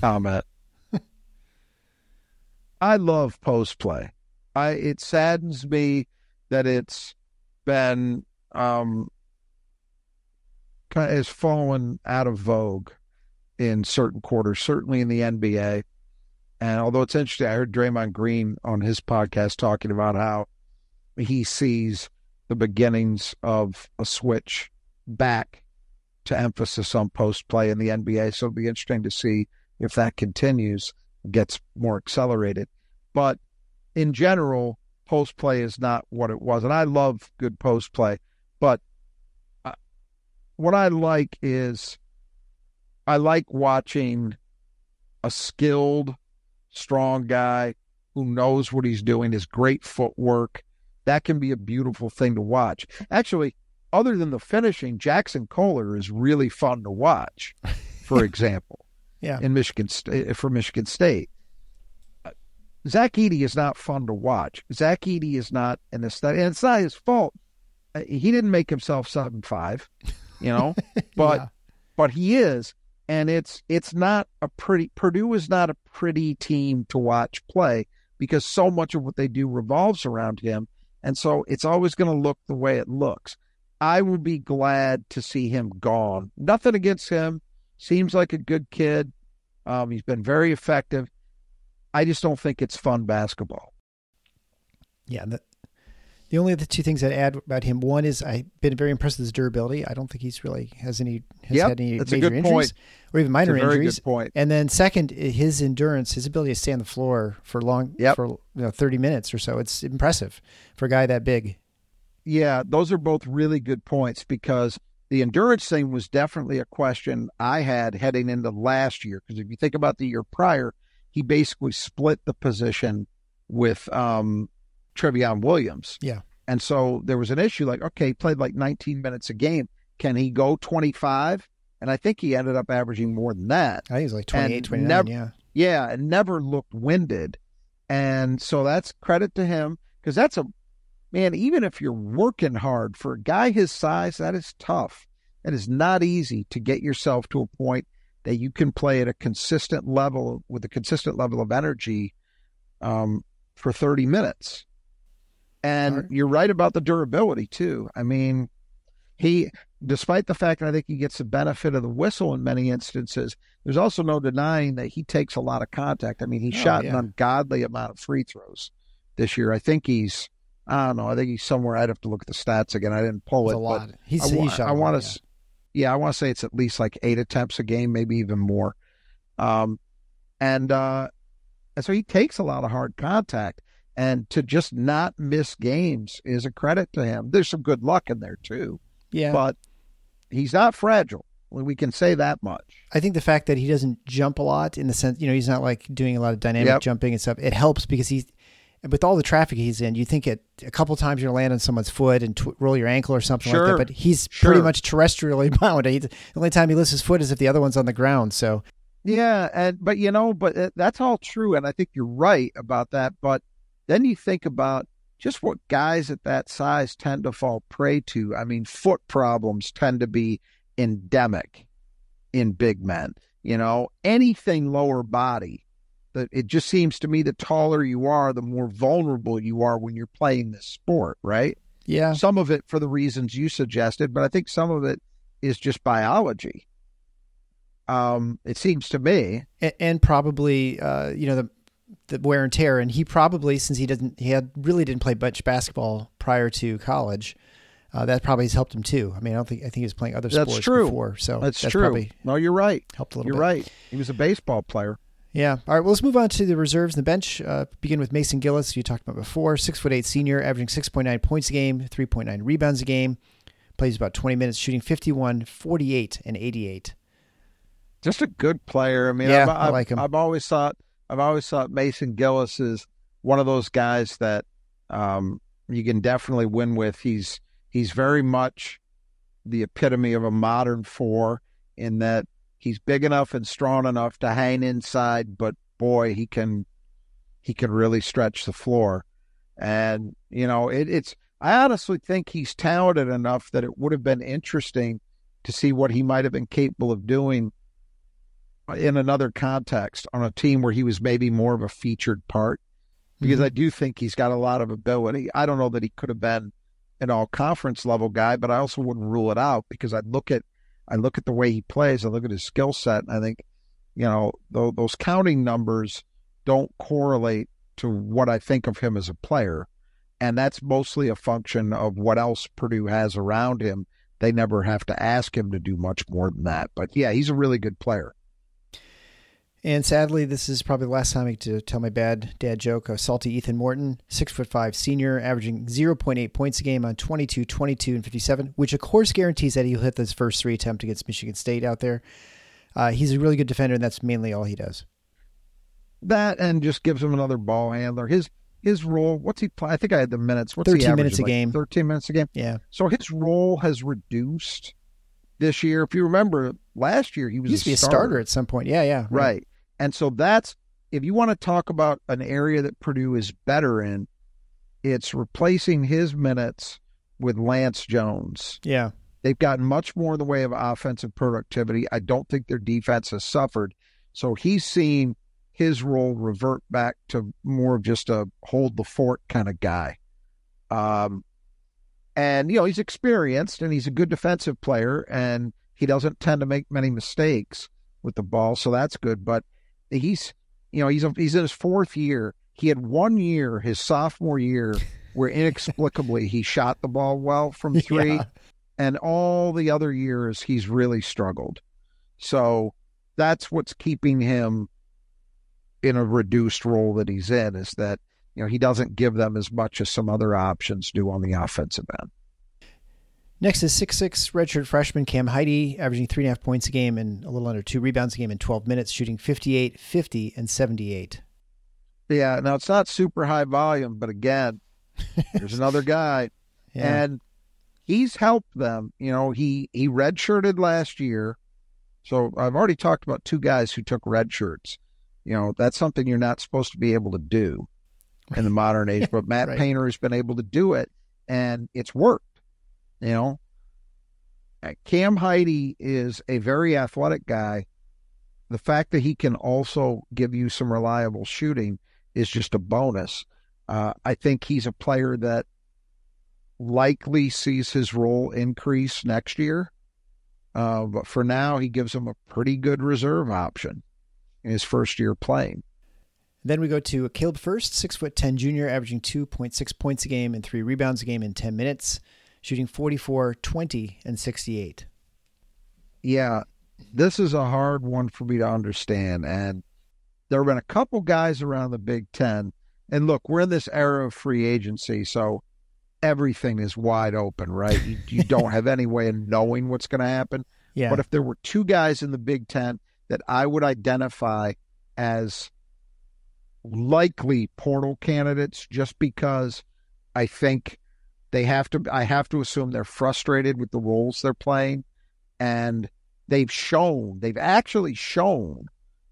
comment. I love post play. I it saddens me that it's been um kind of has fallen out of vogue in certain quarters, certainly in the NBA. And although it's interesting, I heard Draymond Green on his podcast talking about how he sees the beginnings of a switch back to emphasis on post play in the NBA. So it'll be interesting to see if that continues, gets more accelerated. But in general, post play is not what it was. And I love good post play. But uh, what I like is I like watching a skilled, strong guy who knows what he's doing, his great footwork. That can be a beautiful thing to watch. Actually, other than the finishing, Jackson Kohler is really fun to watch, for example. yeah. In Michigan State for Michigan State. Zach Edey is not fun to watch. Zach Edey is not an aesthetic, and it's not his fault. Uh, he didn't make himself seven five, you know, but Yeah. but he is, and it's it's not a pretty. Purdue is not a pretty team to watch play because so much of what they do revolves around him, and so it's always going to look the way it looks. I will be glad to see him gone. Nothing against him. Seems like a good kid. Um, he's been very effective. I just don't think it's fun basketball. Yeah. The, the only other two things I'd add about him one is I've been very impressed with his durability. I don't think he's really has any has Yep, had any major injuries point. or even minor It's a very injuries. And then second, his endurance, his ability to stay on the floor for long Yep. for you know, 30 minutes or so. It's impressive for a guy that big. Yeah, those are both really good points because the endurance thing was definitely a question I had heading into last year. Because if you think about the year prior, he basically split the position with um, Trevion Williams. Yeah. And so there was an issue like, okay, he played like 19 minutes a game. Can he go 25? And I think he ended up averaging more than that. I think he's like 28, And 29. never- yeah. Yeah, and never looked winded. And so that's credit to him because that's a man, even if you're working hard for a guy his size, that is tough. It is not easy to get yourself to a point that you can play at a consistent level with a consistent level of energy um, for 30 minutes. And right. you're right about the durability too. I mean, he, despite the fact that I think he gets the benefit of the whistle in many instances, there's also no denying that he takes a lot of contact. I mean, he Oh, shot yeah. an ungodly amount of free throws this year. I think he's, I don't know, I think he's somewhere. I'd have to look at the stats again. I didn't pull It's it, a but lot. He's, I, wa- he shot I lot, want yeah. to, yeah, I want to say it's at least like eight attempts a game, maybe even more. Um, and uh, and so he takes a lot of hard contact, and to just not miss games is a credit to him. There's some good luck in there too, Yeah. but he's not fragile. We can say that much. I think the fact that he doesn't jump a lot in the sense, you know, he's not like doing a lot of dynamic Yep. jumping and stuff. It helps because he's with all the traffic he's in. You think it a couple times you're land on someone's foot and tw- roll your ankle or something like that. But he's pretty much terrestrially bound. He, the only time he lifts his foot is if the other one's on the ground. So Yeah, and but you know, but uh, that's all true, and I think you're right about that. But then you think about just what guys at that size tend to fall prey to. I mean, foot problems tend to be endemic in big men. You know, anything lower body that it just seems to me the taller you are, the more vulnerable you are when you're playing this sport, right? Yeah. Some of it for the reasons you suggested, but I think some of it is just biology. Um, it seems to me, and, and probably uh, you know the the wear and tear, and he probably since he doesn't he had really didn't play much basketball prior to college. Uh, that probably has helped him too. I mean, I don't think I think he was playing other That's sports true. before, so that's, that's true. No, you're right. helped a little bit. You're bit. right. He was a baseball player. Yeah. All right. Well, let's move on to the reserves and the bench. Uh, begin with Mason Gillis, you talked about before. Six foot eight senior, averaging 6.9 points a game, 3.9 rebounds a game. Plays about 20 minutes, shooting 51, 48, and 88. Just a good player. I mean, Yeah, I've, I I've, like him. I've always thought I've always thought Mason Gillis is one of those guys that um, you can definitely win with. He's he's very much the epitome of a modern four in that he's big enough and strong enough to hang inside, but boy, he can he can really stretch the floor. And you know, it, it's I honestly think he's talented enough that it would have been interesting to see what he might have been capable of doing in another context on a team where he was maybe more of a featured part because Mhm. I do think he's got a lot of ability. I don't know that he could have been an all conference level guy, but I also wouldn't rule it out because I look at I look at the way he plays, I look at his skill set, and I think, you know, those, those counting numbers don't correlate to what I think of him as a player. And that's mostly a function of what else Purdue has around him. They never have to ask him to do much more than that. But yeah, he's a really good player. And sadly, this is probably the last time I get to tell my bad dad joke. A salty Ethan Morton, six foot five senior, averaging 0.8 points a game on 22, 22, and 57, which of course guarantees that he'll hit those first three attempt against Michigan State out there. Uh, he's a really good defender, and that's mainly all he does. That and just gives him another ball handler. His his role, what's he play? I think I had the minutes. What's 13 averaging? minutes a Like game. 13 minutes a game. Yeah. So his role has reduced this year. If you remember, last year he was He used to be a starter. starter at some point. Yeah, yeah. Right. And so that's if you want to talk about an area that Purdue is better in, it's replacing his minutes with Lance Jones. Yeah. They've gotten much more in the way of offensive productivity. I don't think their defense has suffered. So he's seen his role revert back to more of just a hold the fort kind of guy. Um, and, you know, he's experienced and he's a good defensive player and he doesn't tend to make many mistakes with the ball. So that's good. But he's, you know, he's, he's in his fourth year. He had one year, his sophomore year, where inexplicably he shot the ball well from three Yeah. and all the other years he's really struggled. So that's what's keeping him in a reduced role that he's in is that you know he doesn't give them as much as some other options do on the offensive end. Next is 6'6 redshirt freshman Cam Heide, averaging three and a half points a game and a little under two rebounds a game in 12 minutes, shooting 58, 50, and 78. Yeah, now it's not super high volume, but again, there's another guy, Yeah. and he's helped them. You know, he he redshirted last year, so I've already talked about two guys who took red shirts. You know, that's something you're not supposed to be able to do in the modern age, but Matt Right. Painter has been able to do it, and it's worked. You know, Uh, Cam Heide is a very athletic guy. The fact that he can also give you some reliable shooting is just a bonus. Uh, I think he's a player that likely sees his role increase next year. Uh, but for now, he gives him a pretty good reserve option in his first year playing. Then we go to Caleb Furst, six foot ten junior, averaging two point six points a game and three rebounds a game in ten minutes, shooting 44, 20, and sixty eight. Yeah, this is a hard one for me to understand. And there have been a couple guys around the Big Ten. And look, we're in this era of free agency, so everything is wide open, right? You, you don't have any way of knowing what's going to happen. Yeah. But if there were two guys in the Big Ten that I would identify as likely portal candidates, just because I think they have to, I have to assume they're frustrated with the roles they're playing, and they've shown, they've actually shown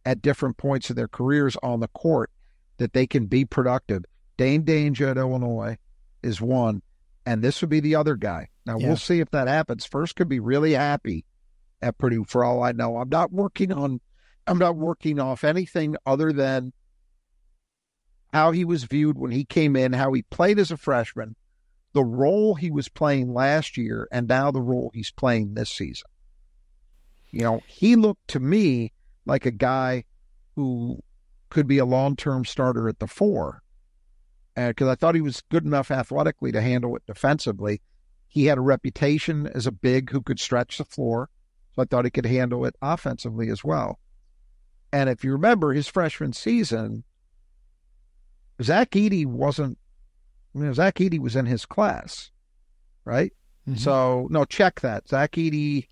at different points of their careers on the court that they can be productive. Dain Dainja at Illinois is one, and this would be the other guy. Now Yeah. we'll see if that happens. Furst could be really happy at Purdue for all I know. I'm not working on I'm not working off anything other than how he was viewed when he came in, how he played as a freshman, the role he was playing last year, and now the role he's playing this season. You know, he looked to me like a guy who could be a long term starter at the four uh, because I thought he was good enough athletically to handle it defensively. He had a reputation as a big who could stretch the floor, so I thought he could handle it offensively as well. And if you remember his freshman season, Zach Edey wasn't. You know, Zach Edey was in his class, right? Mhm. So no, check that. Zach Edey.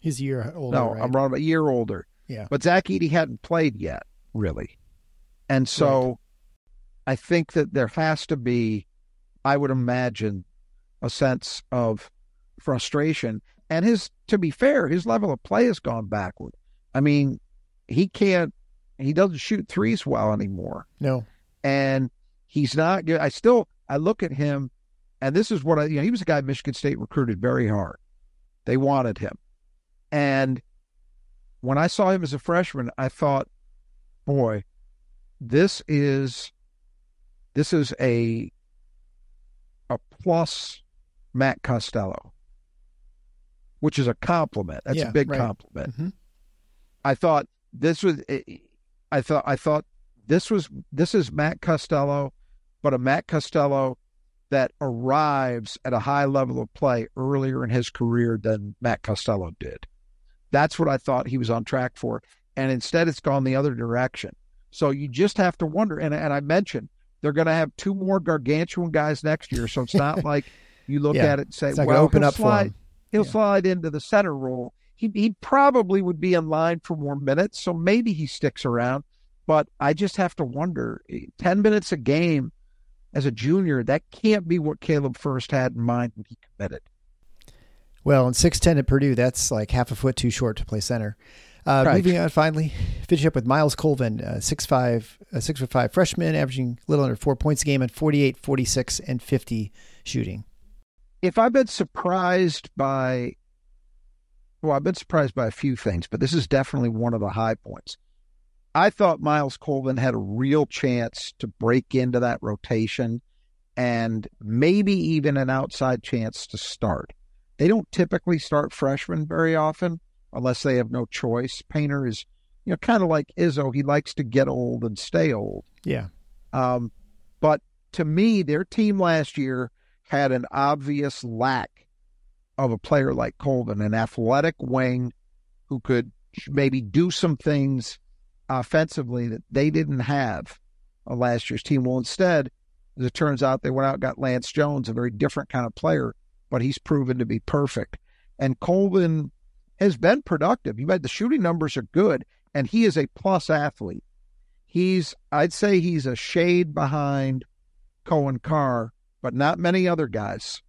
He's a year older. No, right? I'm wrong. A year older. Yeah. But Zach Edey hadn't played yet, really. And so I think that there has to be, I would imagine, a sense of frustration. And his, to be fair, his level of play has gone backward. I mean, he can't, he doesn't shoot threes well anymore. No. And he's not good. I still, I look at him, and this is what I, you know, he was a guy Michigan State recruited very hard. They wanted him. And when I saw him as a freshman, I thought, boy, this is this is a a plus Matt Costello, which is a compliment. That's Yeah, a big right. compliment. Mhm. I thought this was I thought I thought this was this is Matt Costello, but a Matt Costello that arrives at a high level of play earlier in his career than Matt Costello did. That's what I thought he was on track for. And instead it's gone the other direction. So you just have to wonder and and I mentioned they're going to have two more gargantuan guys next year, so it's not like you look Yeah. at it and say, It's not gonna "Well, open he'll up slide, him." he'll Yeah. slide into the center role." He he probably would be in line for more minutes, so maybe he sticks around. But I just have to wonder: eh, ten minutes a game as a junior, that can't be what Caleb Furst had in mind when he committed. Well, in 6'10 at Purdue, that's like half a foot too short to play center. Uh, Right. Moving on, finally, finishing up with Myles Colvin, uh, 6'5", a 6 foot 5 freshman, averaging a little under four points a game at 48, 46, and 50 shooting. if I've been surprised by, well, I've been surprised by a few things, but this is definitely one of the high points. I thought Myles Colvin had a real chance to break into that rotation and maybe even an outside chance to start. They don't typically start freshmen very often unless they have no choice. Painter is, you know, kind of like Izzo. He likes to get old and stay old. Yeah. Um, but to me, their team last year had an obvious lack of a player like Colvin, an athletic wing who could maybe do some things offensively that they didn't have on last year's team. Well, instead, as it turns out, they went out and got Lance Jones, a very different kind of player, but he's proven to be perfect. And Colvin has been productive. You bet the shooting numbers are good, and he is a plus athlete. He's, I'd say he's a shade behind Coen Carr, but not many other guys.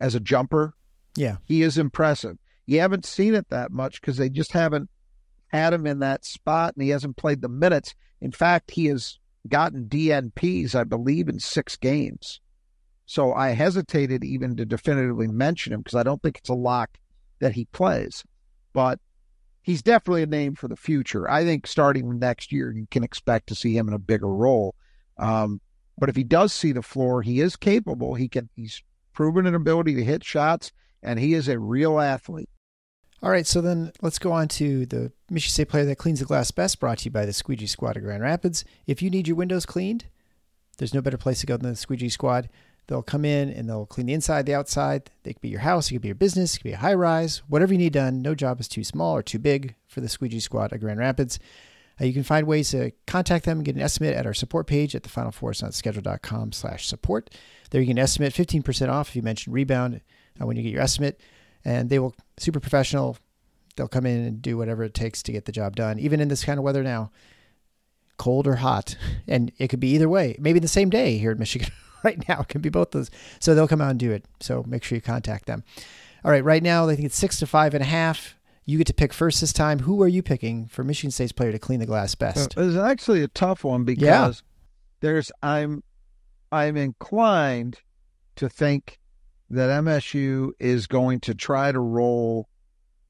As a jumper, Yeah. he is impressive. You haven't seen it that much because they just haven't had him in that spot and he hasn't played the minutes. In fact, he has gotten DNPs, I believe, in six games. So I hesitated even to definitively mention him because I don't think it's a lock that he plays. But he's definitely a name for the future. I think starting next year, you can expect to see him in a bigger role. Um, but if he does see the floor, he is capable. He can. He's proven an ability to hit shots, and he is a real athlete. All right, so then let's go on to the Michigan State player that cleans the glass best, brought to you by the Squeegee Squad of Grand Rapids. If you need your windows cleaned, there's no better place to go than the Squeegee Squad. They'll come in and they'll clean the inside, the outside. They could be your house, it could be your business, it could be a high rise, whatever you need done. No job is too small or too big for the Squeegee Squad of Grand Rapids. Uh, you can find ways to contact them and get an estimate at our support page at thefinalfoursnotschedule.com slash support. There you can estimate 15% off if you mention rebound uh, when you get your estimate. And they will, super professional, they'll come in and do whatever it takes to get the job done, even in this kind of weather now, cold or hot. And it could be either way, maybe the same day here in Michigan right now. It can be both those. So they'll come out and do it. So make sure you contact them. All right, right now, I think it's six to five and a half. You get to pick first this time. Who are you picking for Michigan State's player to clean the glass uh, best? It's actually a tough one because Yeah. there's I'm I'm inclined to think that MSU is going to try to roll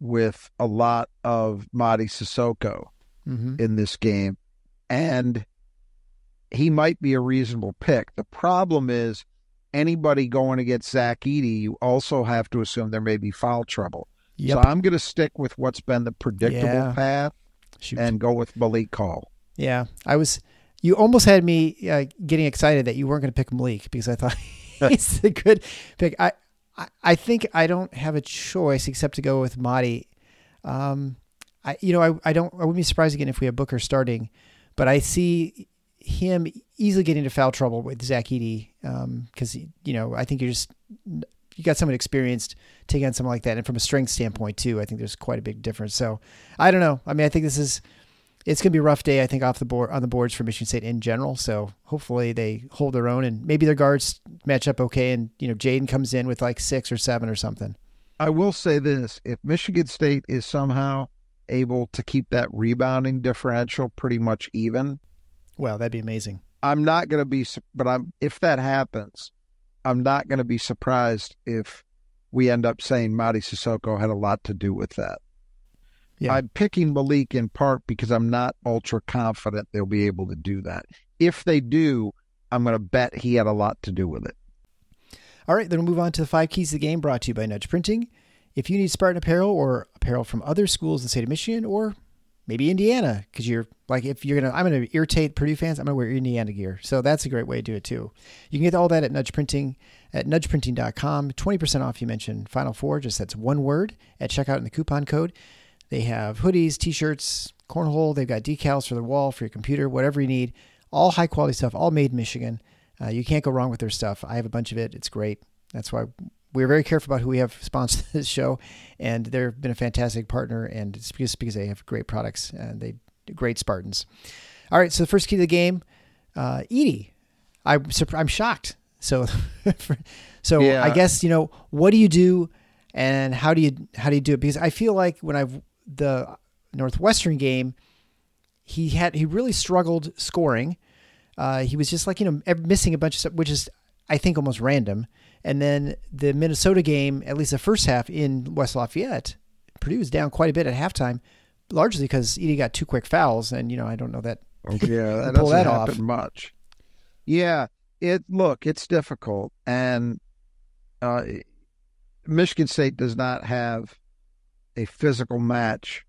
with a lot of Mady Sissoko mm-hmm. in this game. And he might be a reasonable pick. The problem is anybody going against Zach Edey, you also have to assume there may be foul trouble. Yep. So I'm going to stick with what's been the predictable Yeah. path Shoot. and go with Malik Hall. Yeah, I was. You almost had me uh, getting excited that you weren't going to pick Malik because I thought he's a good pick. I, I, I think I don't have a choice except to go with Mady. Um, I, you know, I, I don't. I wouldn't be surprised again if we have Booker starting, but I see him easily getting into foul trouble with Zach Edey because you know I think you're just you got someone experienced taking on someone like that, and from a strength standpoint too, I think there's quite a big difference. So I don't know. I mean, I think this is it's going to be a rough day, I think, off the board on the boards for Michigan State in general. So hopefully they hold their own and maybe their guards match up okay. And you know, Jaden comes in with like six or seven or something. I will say this if Michigan State is somehow able to keep that rebounding differential pretty much even, Well, that'd be amazing. I'm not going to be, but I'm, if that happens, I'm not going to be surprised if we end up saying Mady Sissoko had a lot to do with that. Yeah. I'm picking Malik in part because I'm not ultra confident they'll be able to do that. If they do, I'm going to bet he had a lot to do with it. All right, then we'll move on to the five keys of the game brought to you by Nudge Printing. If you need Spartan apparel or apparel from other schools in the state of Michigan or maybe Indiana, because you're like, if you're going to, I'm going to irritate Purdue fans, I'm going to wear Indiana gear. So that's a great way to do it too. You can get all that at Nudge Printing at nudgeprinting.com. 20% off you mentioned Final Four, just that's one word at checkout in the coupon code. They have hoodies, t shirts, cornhole. They've got decals for the wall, for your computer, whatever you need. All high quality stuff, all made in Michigan. Uh, you can't go wrong with their stuff. I have a bunch of it. It's great. That's why we're very careful about who we have sponsored this show, and they've been a fantastic partner. And it's just because they have great products and they great Spartans. All right, so the first key to the game, uh, Edey. I'm I'm shocked. So, so Yeah. I guess you know what do you do, and how do you how do you do it? Because I feel like when I've the Northwestern game, he had he really struggled scoring. Uh, he was just like you know missing a bunch of stuff, which is I think almost random. And then the Minnesota game, at least the first half in West Lafayette, Purdue was down quite a bit at halftime, largely because Edey got two quick fouls, and you know I don't know that. Yeah, that Pull doesn't that happen off. much. Yeah, it look, it's difficult, and uh, Michigan State does not have a physical match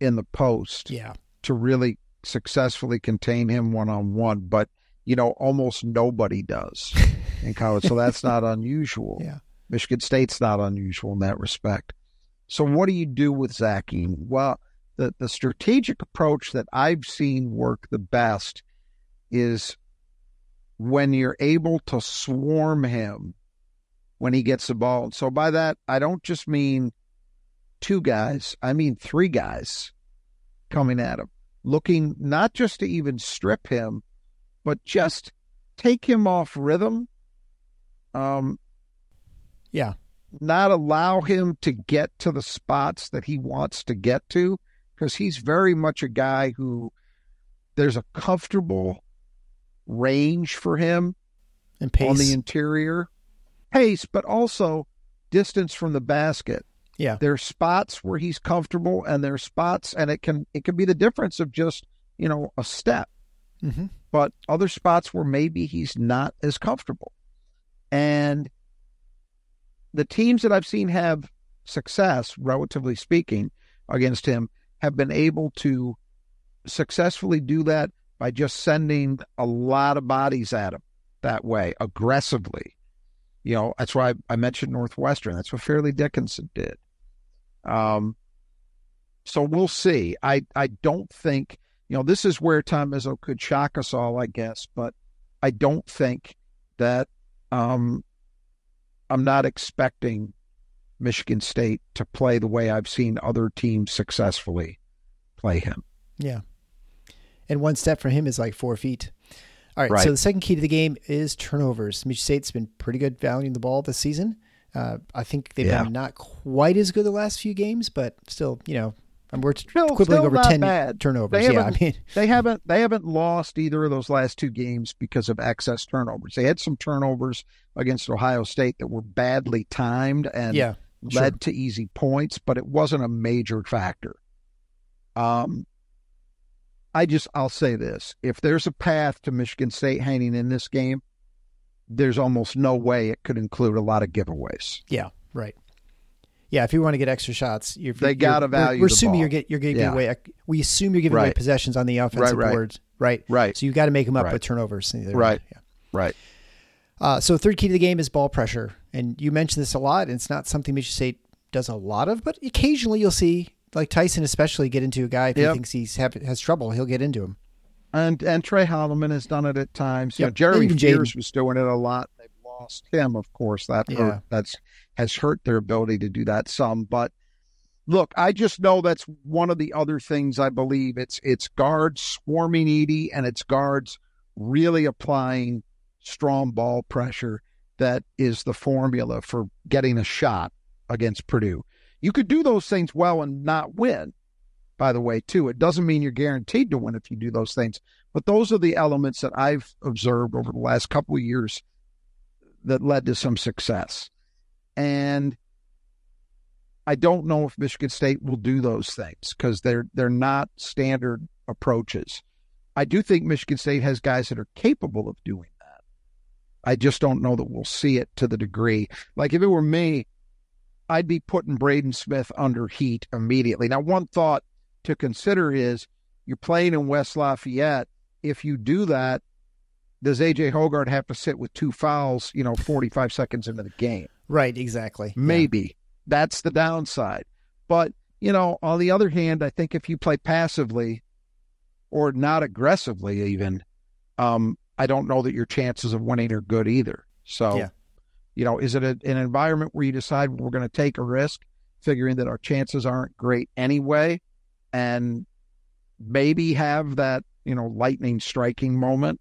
in the post Yeah, to really successfully contain him one on one. But you know, almost nobody does in college, so that's not unusual. Yeah. Michigan State's not unusual in that respect. So, what do you do with Zach Edey? Well, the, the strategic approach that I've seen work the best is when you're able to swarm him when he gets the ball. And so, by that, I don't just mean two guys, I mean three guys coming at him, looking not just to even strip him, but just take him off rhythm. Um, yeah, not allow him to get to the spots that he wants to get to because he's very much a guy who there's a comfortable range for him and pace. on the interior pace but also distance from the basket Yeah. there are spots where he's comfortable and there are spots and it can it can be the difference of just you know a step hmm but other spots where maybe he's not as comfortable. And the teams that I've seen have success, relatively speaking, against him have been able to successfully do that by just sending a lot of bodies at him that way, aggressively. You know, that's why I, I mentioned Northwestern. That's what Fairleigh Dickinson did. Um, so we'll see. I, I don't think you know, this is where Tom Izzo could shock us all, I guess, but I don't think that um, I'm not expecting Michigan State to play the way I've seen other teams successfully play him. Yeah. And one step for him is like four feet. All right. Right. So the second key to the game is turnovers. Michigan State's been pretty good valuing the ball this season. Uh, I think they've Yeah. been not quite as good the last few games, but still, you know, I'm we're Still- quibbling still over ten bad. turnovers. They Yeah, I mean, They haven't they haven't lost either of those last two games because of excess turnovers. They had some turnovers against Ohio State that were badly timed and yeah, led sure. to easy points, but it wasn't a major factor. Um, I just I'll say this: if there's a path to Michigan State hanging in this game, there's almost no way it could include a lot of giveaways. Yeah, right. Yeah, if you want to get extra shots, you're, They gotta you're- value We're, we're assuming ball. you're get you're giving Yeah. away. We assume you're giving away possessions on the offensive right. boards, right? Right. So you got to make them up Right. with turnovers. Right. Yeah. Right. Uh, so third key to the game is ball pressure, and you mentioned this a lot. And it's not something Michigan State does a lot of, but occasionally you'll see, like Tyson especially, get into a guy if he thinks he's have, has trouble, he'll get into him. And and Tre Holloman has done it at times. You know, Yep. Jeremy Fears was doing it a lot. They've lost him, of course. That Yeah. hurt, that's has hurt their ability to do that some. But look, I just know that's one of the other things I believe. It's it's guards swarming Edey and it's guards really applying strong ball pressure that is the formula for getting a shot against Purdue. You could do those things well and not win by the way, too. It doesn't mean you're guaranteed to win if you do those things, but those are the elements that I've observed over the last couple of years that led to some success. And I don't know if Michigan State will do those things because they're they're not standard approaches. I do think Michigan State has guys that are capable of doing that. I just don't know that we'll see it to the degree. Like if it were me, I'd be putting Braden Smith under heat immediately. Now, one thought to consider is you're playing in West Lafayette. If you do that, does AJ Hoggard have to sit with two fouls, you know, 45 seconds into the game? Right, exactly. Yeah. Maybe. That's the downside. But, you know, on the other hand, I think if you play passively or not aggressively even, um, I don't know that your chances of winning are good either. So, Yeah. you know, is it a, an environment where you decide we're going to take a risk, figuring that our chances aren't great anyway, and maybe have that, you know, lightning striking moment?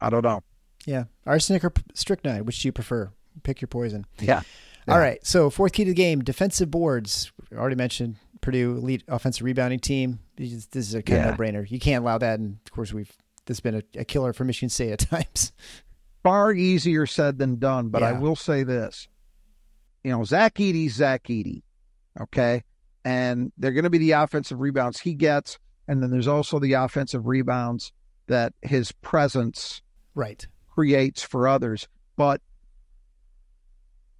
I don't know. Yeah. Arsenic or strychnine, which do you prefer? Pick your poison. Yeah. All right. So fourth key to the game, defensive boards. We already mentioned Purdue elite offensive rebounding team. This is a kind Yeah. of no brainer. You can't allow that. And of course, we've this has been a, a killer for Michigan State at times. far easier said than done. But I will say this: you know, Zach Edey's Zach Edey, okay, and they're going to be the offensive rebounds he gets, and then there's also the offensive rebounds that his presence Right. creates for others. But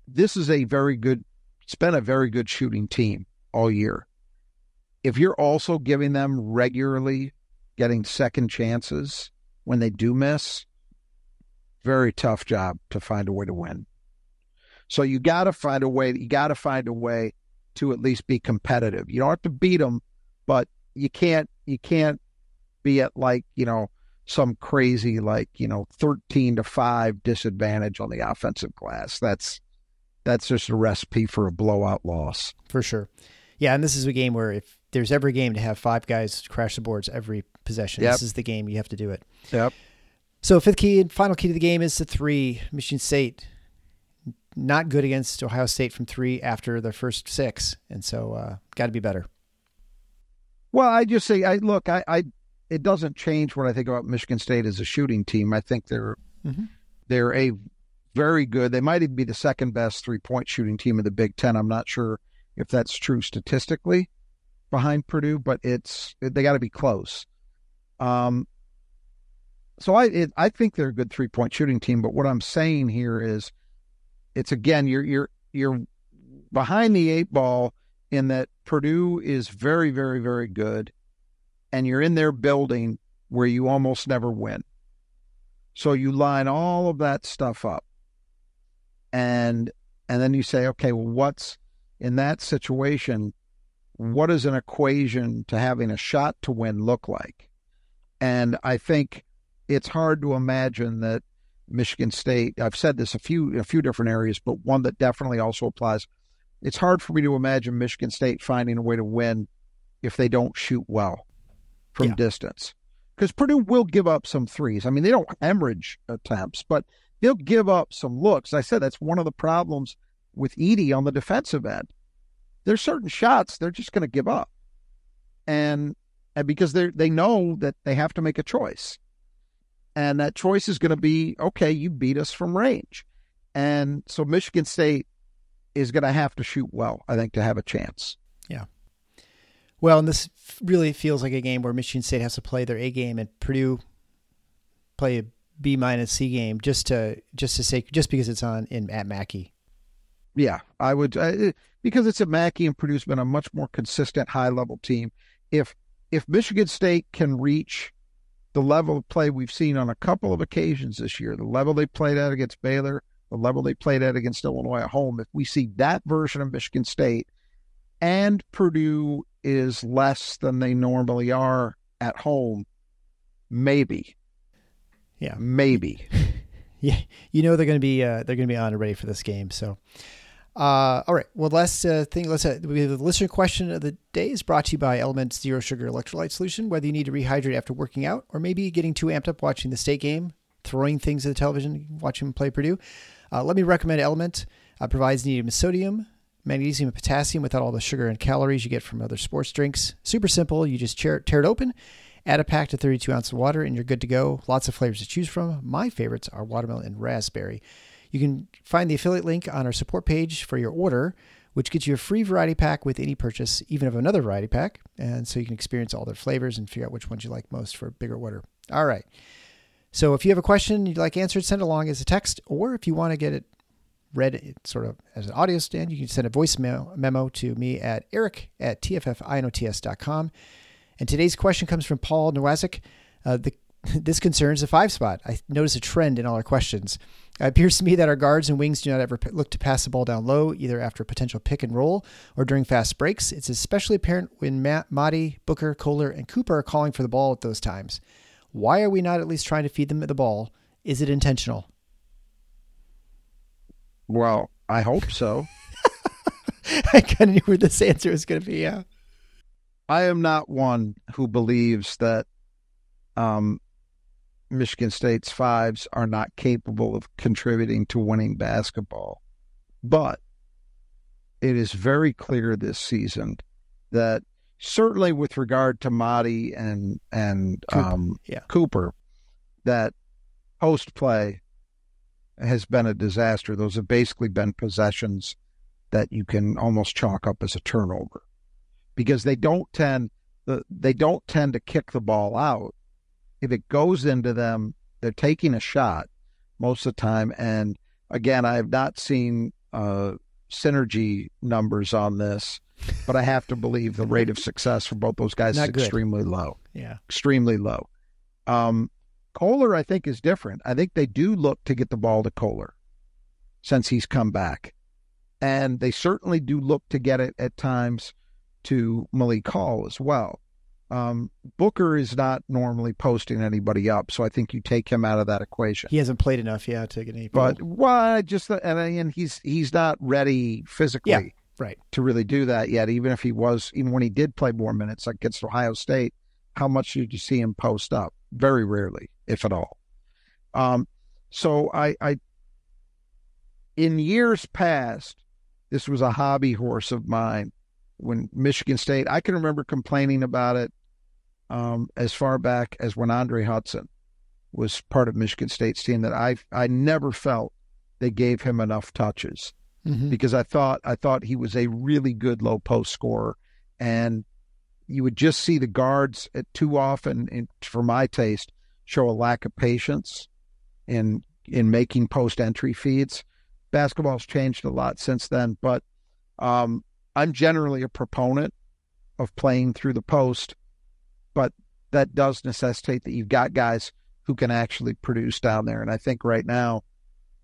this is a very good. It's been a very good shooting team all year. If you're also giving them regularly getting second chances when they do miss, very tough job to find a way to win. So you got to find a way. You got to find a way to at least be competitive. You don't have to beat them, but you can't. You can't be at like you know some crazy like you know thirteen to five disadvantage on the offensive glass. That's that's just a recipe for a blowout loss. For sure. Yeah, and this is a game where if there's every game to have five guys crash the boards every possession, Yep. this is the game you have to do it. Yep. So fifth key and final key to the game is the three. Michigan State not good against Ohio State from three after their first six, and so uh, got to be better. Well, I just say, I look, I, I, it doesn't change what I think about Michigan State as a shooting team. I think they're Mhm. they're a very good. They might even be the second best three point shooting team in the Big Ten. I'm not sure if that's true statistically behind Purdue, but it's they got to be close. Um, so I it, I think they're a good three point shooting team. But what I'm saying here is, it's again you're you're you're behind the eight ball in that Purdue is very very very good, and you're in their building where you almost never win. So you line all of that stuff up, and and then you say, okay, well, what's in that situation? What does an equation to having a shot to win look like? And I think it's hard to imagine that Michigan State. I've said this a few a few different areas, but one that definitely also applies. It's hard for me to imagine Michigan State finding a way to win if they don't shoot well from Yeah. distance. Because Purdue will give up some threes. I mean, they don't hemorrhage attempts, but they'll give up some looks. I said that's one of the problems with Edey on the defensive end. There's certain shots they're just going to give up, and and because they they know that they have to make a choice, and that choice is going to be okay. You beat us from range, and so Michigan State is going to have to shoot well. I think to have a chance. Yeah. Well, and this really feels like a game where Michigan State has to play their A game and Purdue play a B minus C game just to just to say just because it's on in at Mackey. Yeah, I would uh, because it's a Mackey and Purdue's been a much more consistent high level team. If if Michigan State can reach the level of play we've seen on a couple of occasions this year, the level they played at against Baylor, the level they played at against Illinois at home, if we see that version of Michigan State and Purdue is less than they normally are at home, maybe. Yeah. Maybe. yeah. You know they're going to be uh, they're going to be on and ready for this game, so uh, all right. Well, last uh, thing, let's uh, the listener question of the day is brought to you by Element Zero Sugar Electrolyte Solution. Whether you need to rehydrate after working out, or maybe getting too amped up watching the state game, throwing things at the television, watching them play Purdue, uh, let me recommend Element. Uh, provides needed sodium, magnesium, and potassium without all the sugar and calories you get from other sports drinks. Super simple. You just tear, tear it open, add a pack to 32 ounces of water, and you're good to go. Lots of flavors to choose from. My favorites are watermelon and raspberry. You can find the affiliate link on our support page for your order, which gets you a free variety pack with any purchase, even of another variety pack. And so you can experience all their flavors and figure out which ones you like most for a bigger order. All right. So if you have a question you'd like answered, send along as a text, or if you want to get it read sort of as an audio stand, you can send a voice memo to me at eric at tffinots.com. And today's question comes from Paul Nowazik. Uh, the, this concerns the five spot. I notice a trend in all our questions. It appears to me that our guards and wings do not ever look to pass the ball down low, either after a potential pick and roll or during fast breaks. It's especially apparent when Matt, Mady, Booker, Kohler, and Cooper are calling for the ball at those times. Why are we not at least trying to feed them the ball? Is it intentional? Well, I hope so. I kind of knew where this answer was going to be. Yeah. I am not one who believes that um, Michigan State's fives are not capable of contributing to winning basketball. But it is very clear this season that certainly with regard to Mady and and Cooper, um, yeah. Cooper, that post play has been a disaster. Those have basically been possessions that you can almost chalk up as a turnover because they don't tend the they don't tend to kick the ball out if it goes into them, they're taking a shot most of the time. And again, I have not seen uh, synergy numbers on this, but I have to believe the rate of success for both those guys not is good. extremely low. Yeah, extremely low. Um, Kohler, I think, is different. I think they do look to get the ball to Kohler since he's come back. And they certainly do look to get it at times to Malik Hall as well. Um, Booker is not normally posting anybody up, so I think you take him out of that equation. He hasn't played enough, yeah, to get any. But why? Just and and he's he's not ready physically, yeah, right, to really do that yet. Even if he was, even when he did play more minutes like against Ohio State, how much did you see him post up? Very rarely, if at all. Um, so I, I, in years past, this was a hobby horse of mine. When Michigan State, I can remember complaining about it um, as far back as when Andre Hutson was part of Michigan State's team that I I never felt they gave him enough touches mm-hmm. because I thought I thought he was a really good low post scorer and you would just see the guards too often in, for my taste show a lack of patience in in making post entry feeds. Basketball's changed a lot since then, but um, I'm generally a proponent of playing through the post but that does necessitate that you've got guys who can actually produce down there. And I think right now,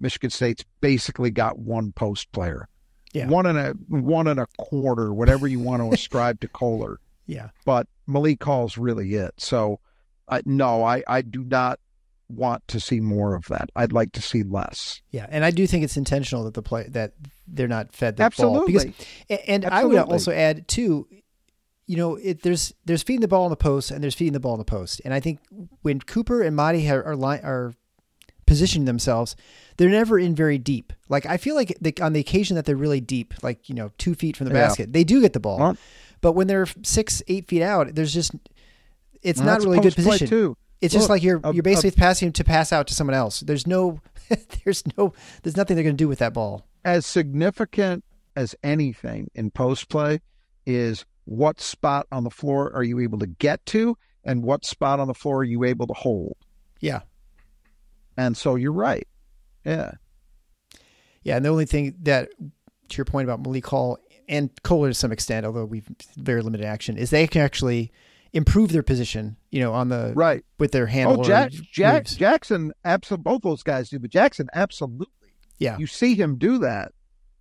Michigan State's basically got one post player. Yeah. One and a one and a quarter, whatever you want to ascribe to Kohler. Yeah. But Malik Hall's really it. So uh, no, I, I do not want to see more of that. I'd like to see less. Yeah, and I do think it's intentional that the play that they're not fed the Absolutely. ball because and Absolutely. I would also add too you know, it, there's there's feeding the ball in the post and there's feeding the ball in the post, and I think when Cooper and Mady are are, are positioning themselves, they're never in very deep. Like I feel like they, on the occasion that they're really deep, like you know, two feet from the yeah. basket, they do get the ball. Well, but when they're six, eight feet out, there's just it's well, not really good position. Too. It's Look, just like you're you're basically passing to pass out to someone else. There's no there's no there's nothing they're going to do with that ball. As significant as anything in post play is what spot on the floor are you able to get to and what spot on the floor are you able to hold. Yeah. And so you're right. Yeah. Yeah. And the only thing that, to your point about Malik Hall and Kohler to some extent, although we've very limited action, is they can actually improve their position, you know, on the right with their handle. Oh, Jack, Jack Jaxon, absolutely, both those guys do, but Jaxon, absolutely. Yeah, you see him do that.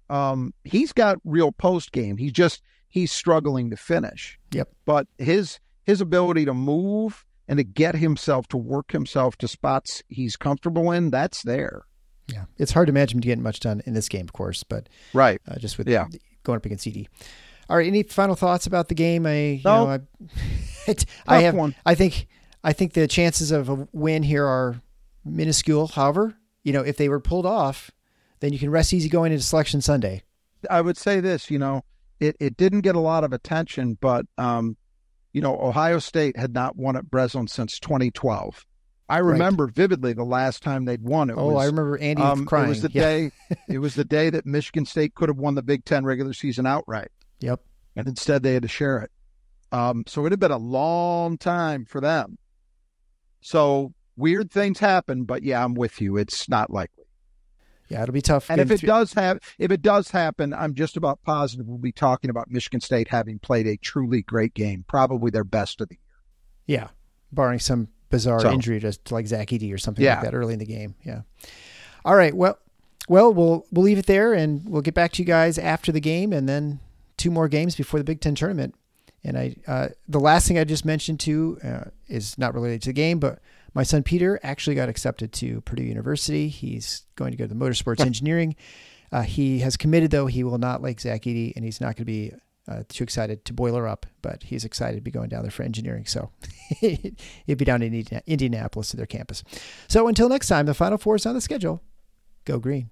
Um, he's got real post game. He just he's struggling to finish. Yep. But his his ability to move and to get himself to work himself to spots he's comfortable in, that's there. Yeah, it's hard to imagine him getting much done in this game, of course, but right, uh, just with yeah. going up against CD. All right, any final thoughts about the game? I no. Know, I, I have one. I think I think the chances of a win here are minuscule. However, you know, if they were pulled off, then you can rest easy going into Selection Sunday. I would say this, you know, it, it didn't get a lot of attention, but um, you know, Ohio State had not won at Breslin since 2012. I remember right. vividly the last time they'd won. It oh, was, I remember Andy um, crying. It was the yeah. day. it was the day that Michigan State could have won the Big Ten regular season outright. Yep. And instead, they had to share it. Um, so it had been a long time for them. So weird things happen, but yeah, I'm with you. It's not likely. Yeah, it'll be tough. And if it does have, if it does happen, I'm just about positive we'll be talking about Michigan State having played a truly great game, probably their best of the year. Yeah, barring some bizarre so, injury, just like Zach Edey or something yeah. like that early in the game. Yeah. All right. Well, well, we'll we'll leave it there, and we'll get back to you guys after the game, and then two more games before the Big Ten tournament. And I, uh, the last thing I just mentioned too uh, is not related to the game, but my son Peter actually got accepted to Purdue University. He's going to go to the motorsports engineering. Uh, he has committed though he will not like Zach Edey, and he's not going to be uh, too excited to boiler up, but he's excited to be going down there for engineering. So he'll be down in Indianapolis to their campus. So until next time, the Final Four is on the schedule. Go green.